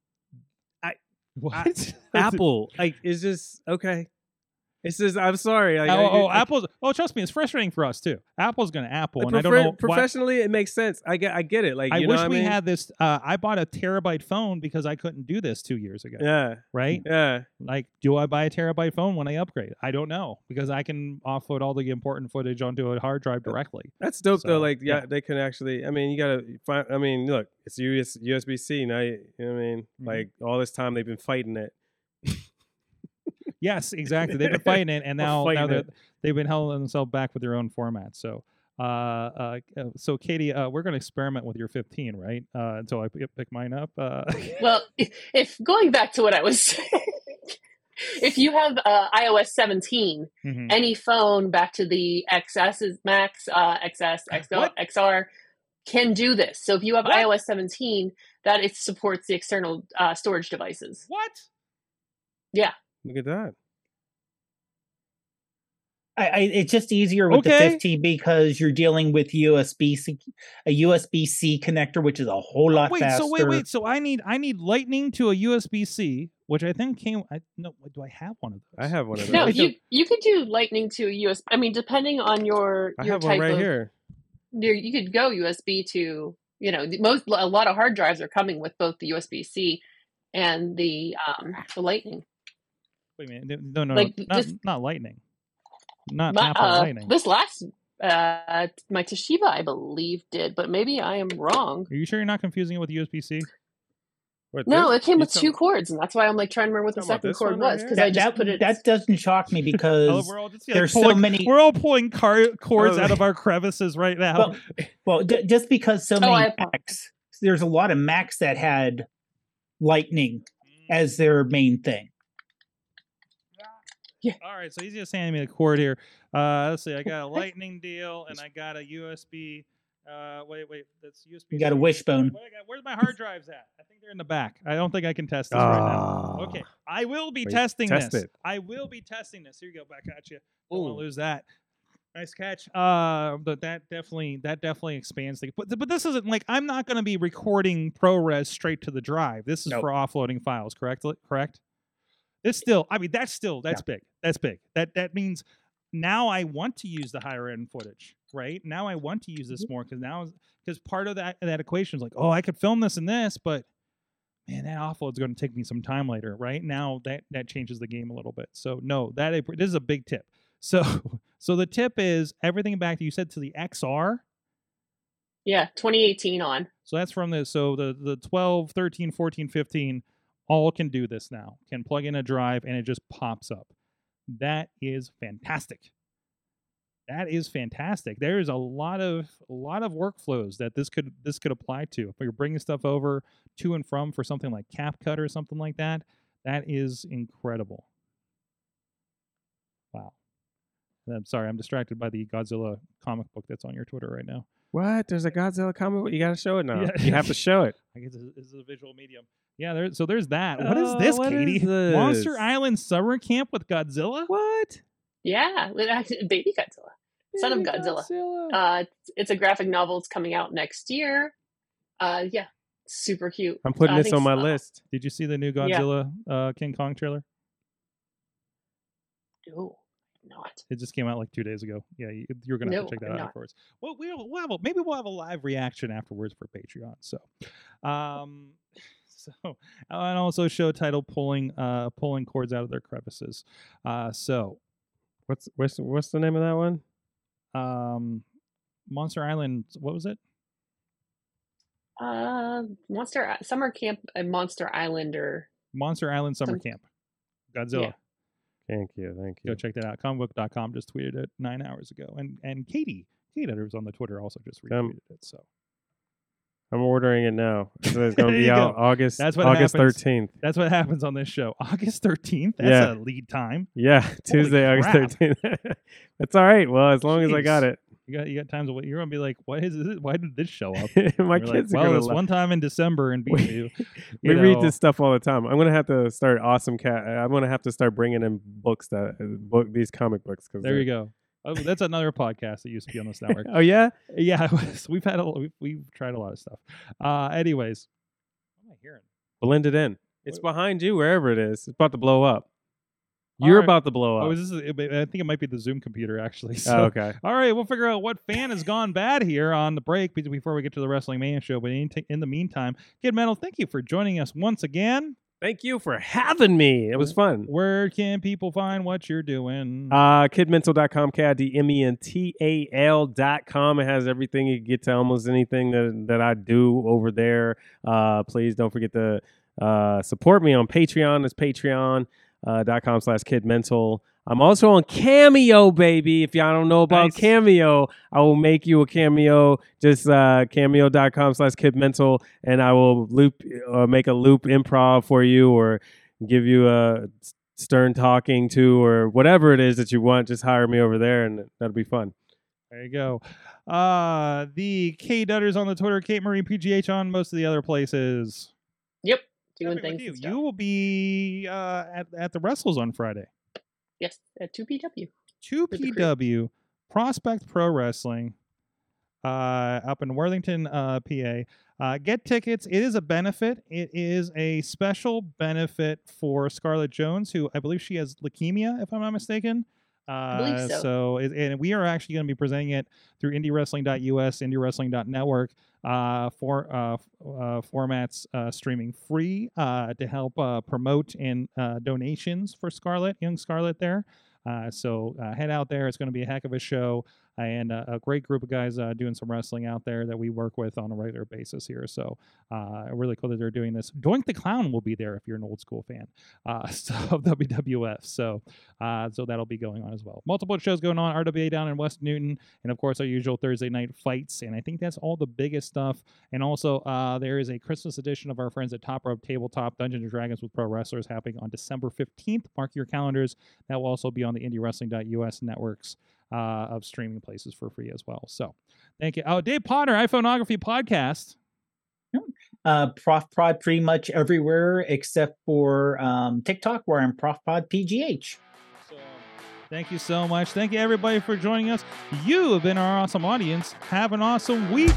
I What? Apple, like, is just okay. It's says, I'm sorry. Like, oh, I- oh, I- Apple's. Oh, trust me, it's frustrating for us too. Apple's going to Apple, and I don't know. why- professionally, it makes sense. I get, I get it. Like, I you know wish we I mean? had this. Uh, I bought a terabyte phone because I couldn't do this two years ago. Yeah, Right? yeah. Like, do I buy a terabyte phone when I upgrade? I don't know because I can offload all the important footage onto a hard drive directly. That's dope So, though. Like, yeah, yeah. they can actually. I mean, you gotta find. I mean, look, it's US, USB C now. You, you know what I mean? Mhm. Like all this time they've been fighting it. Yes, exactly. They've been fighting it, and now, now they're, it. they've been holding themselves back with their own format. So, uh, uh, uh, so Katie, uh, we're going to experiment with your 15, right? Uh, until I p- pick mine up. Uh, Well, if, if going back to what I was saying, if you have uh, iOS 17, mhm. any phone back to the XS Max, uh, XS, XL, What? XR can do this. So if you have What? iOS 17, that it supports the external uh, storage devices. What? Look at that. I, I, it's just easier with Okay. the 50 because you're dealing with USB C, a USB C connector, which is a whole lot wait, faster. so wait, wait. So I need I need Lightning to a USB C, which I think came. I no, do I have one of those? I have one of those. No, Wait, you you could do Lightning to a USB. I mean, depending on your I your have type one right of here. your, you could go USB to you know most a lot of hard drives are coming with both the USB C and the um the Lightning. Wait a minute. No, no, Like, no, not, just- not Lightning. Not My, Apple uh, Lightning. this last uh my Toshiba I believe did, but maybe I am wrong. Are you sure you're not confusing it with USB C? What, No, this? it came You with two cords, and that's why I'm like trying to remember what the second cord right was here? because I just that, put it. that doesn't shock me Oh, because we're all just yeah, there's so many. We're all pulling car- cords Oh, out of our crevices right now. well, well d- just because so Oh, many I apologize. Macs, there's a lot of Macs that had Lightning as their main thing. All right, so he's just handing me the cord here. Uh, let's see, I got a lightning deal and I got a USB. Uh, wait, wait, that's USB. You got a wishbone. What I got- Where's my hard drives at? I think they're in the back. I don't think I can test this right now. Ah. Okay, I will be Wait, testing test this. it. I will be testing this. Here you go, back at you. Don't want to lose that. Nice catch. Uh, but that definitely that definitely expands the. But but this isn't like I'm not going to be recording ProRes straight to the drive. This is Nope. for offloading files. Correct? Correct. It's still. I mean, that's still that's big. That's big. That that means now I want to use the higher end footage. Right now I want to use this mm-hmm. more because now because part of that that equation is like, oh, I could film this and this, but man, that offload's going to take me some time later. Right now that that changes the game a little bit. So no, that this is a big tip. So so the tip is everything back to you said to the XR. Yeah, 2018 on. So that's from the so the the 12, 13, 14, 15 all can do this now. Can plug in a drive and it just pops up. That is fantastic. That is fantastic. There is a lot of a lot of workflows that this could this could apply to. If you're bringing stuff over to and from for something like CapCut or something like that, that is incredible. Wow. I'm sorry, I'm distracted by the Godzilla comic book that's on your Twitter right now. What? There's a Godzilla comic. book? You got to show it now. Yeah. You have to show it. I guess this is a visual medium. Yeah, there. So there's that. What is this, what Katie? is Monster? Island summer camp with Godzilla. What? Yeah, with actually baby Godzilla. Son of Baby Godzilla. Uh, it's, it's a graphic novel. It's coming out next year. Uh, yeah, super cute. I'm putting I this think on my s- uh, list. Did you see the new Yeah. Godzilla uh, King Kong trailer? No, not. It just came out like two days ago. Yeah, you, you're gonna have No, to check that I'm out not. afterwards. Well, we'll, we'll have a, maybe we'll have a live reaction afterwards for Patreon. So, um, so and also show title pulling uh pulling cords out of their crevices. Uh, so What's what's what's the name of that one? um, Monster Island. What was it? Uh, Monster Summer Camp and Monster Islander. Monster Island Summer Some- Camp. Godzilla. Thank you, thank you. Go check that out. Comicbook.com just tweeted it nine hours ago, and and Katie, K Dutters on the Twitter also just retweeted Um, it. So I'm ordering it now. So it's going to be out go. August. That's what August. 13th. that's what happens on this show. August thirteenth. That's Yeah. a lead time. Yeah, Tuesday, August 13th. That's all right. Well, as long as I got it. You got you got times of you're gonna be like, what is this? Why did this show up? My like, kids are well, this to one time in December and We- BU. We you read this stuff all the time. I'm gonna have to start awesome cat. I'm gonna have to start bringing in books that book these comic books. Cause There you go. Oh, that's another podcast that used to be on this network. oh yeah, yeah, we've had a we've, we've tried a lot of stuff. Uh, anyways, what am I hearing? blend it in. It's What- behind you, wherever it is. It's about to blow up. You're Alright. about to blow up. Oh, is this? I think it might be the Zoom computer actually. Oh, So, okay. all right, we'll figure out what fan has gone bad here on the break before we get to the Wrestling Mania show. But in, in the meantime, Kid Mental, thank you for joining us once again. Thank you for having me. It was fun. Where can people find what you're doing? Uh, kidmental.com, K I D M E N T A L.com. It has everything. You can get to almost anything that, that I do over there. Uh, please don't forget to uh, support me on Patreon. It's patreon.com slash kidmental. I'm also on Cameo, baby. If y'all don't know about Nice. Cameo, I will make you a cameo. Just uh, cameo.com slash kidmental, and I will loop uh, make a loop improv for you or give you a stern talking to or whatever it is that you want. Just hire me over there, and that'll be fun. There you go. Uh, the K Dutters on the Twitter, Kate Marie PGH on most of the other places. Yep, doing things. You. you will be uh, at at the Wrestles on Friday. Yes, at two PW. Two With the crew. PW Prospect Pro Wrestling uh, up in Worthington, uh, PA. Uh, get tickets. It is a benefit. It is a special benefit for Scarlett Jones, who I believe she has leukemia, if I'm not mistaken. Uh, believe so. it, and we are actually going to be presenting it through IndieWrestling.us, IndieWrestling.network uh, for uh, uh, formats uh, streaming free uh, to help uh, promote and uh, donations for Scarlett, young Scarlett there. So head out there. It's going to be a heck of a show and uh, a great group of guys uh, doing some wrestling out there that we work with on a regular basis here. So uh, really cool that they're doing this. Doink the Clown will be there if you're an old school fan uh, so, of WWF. So so that'll be going on as well. Multiple shows going on. RWA down in West Newton, and of course our usual Thursday night fights. And I think that's all the biggest stuff. And also uh, there is a Christmas edition of our friends at Top Rope Tabletop Dungeons and Dragons with Pro Wrestlers happening on December 15th. Mark your calendars. That will also be on the IndieWrestling.us networks uh, of streaming places for free as well. So thank you. Oh, Dave Potter, iPhoneography podcast. Uh, Prof Pod pretty much everywhere except for um, TikTok, where I'm Prof Pod PGH. So, thank you so much. Thank you everybody for joining us. You have been our awesome audience. Have an awesome week.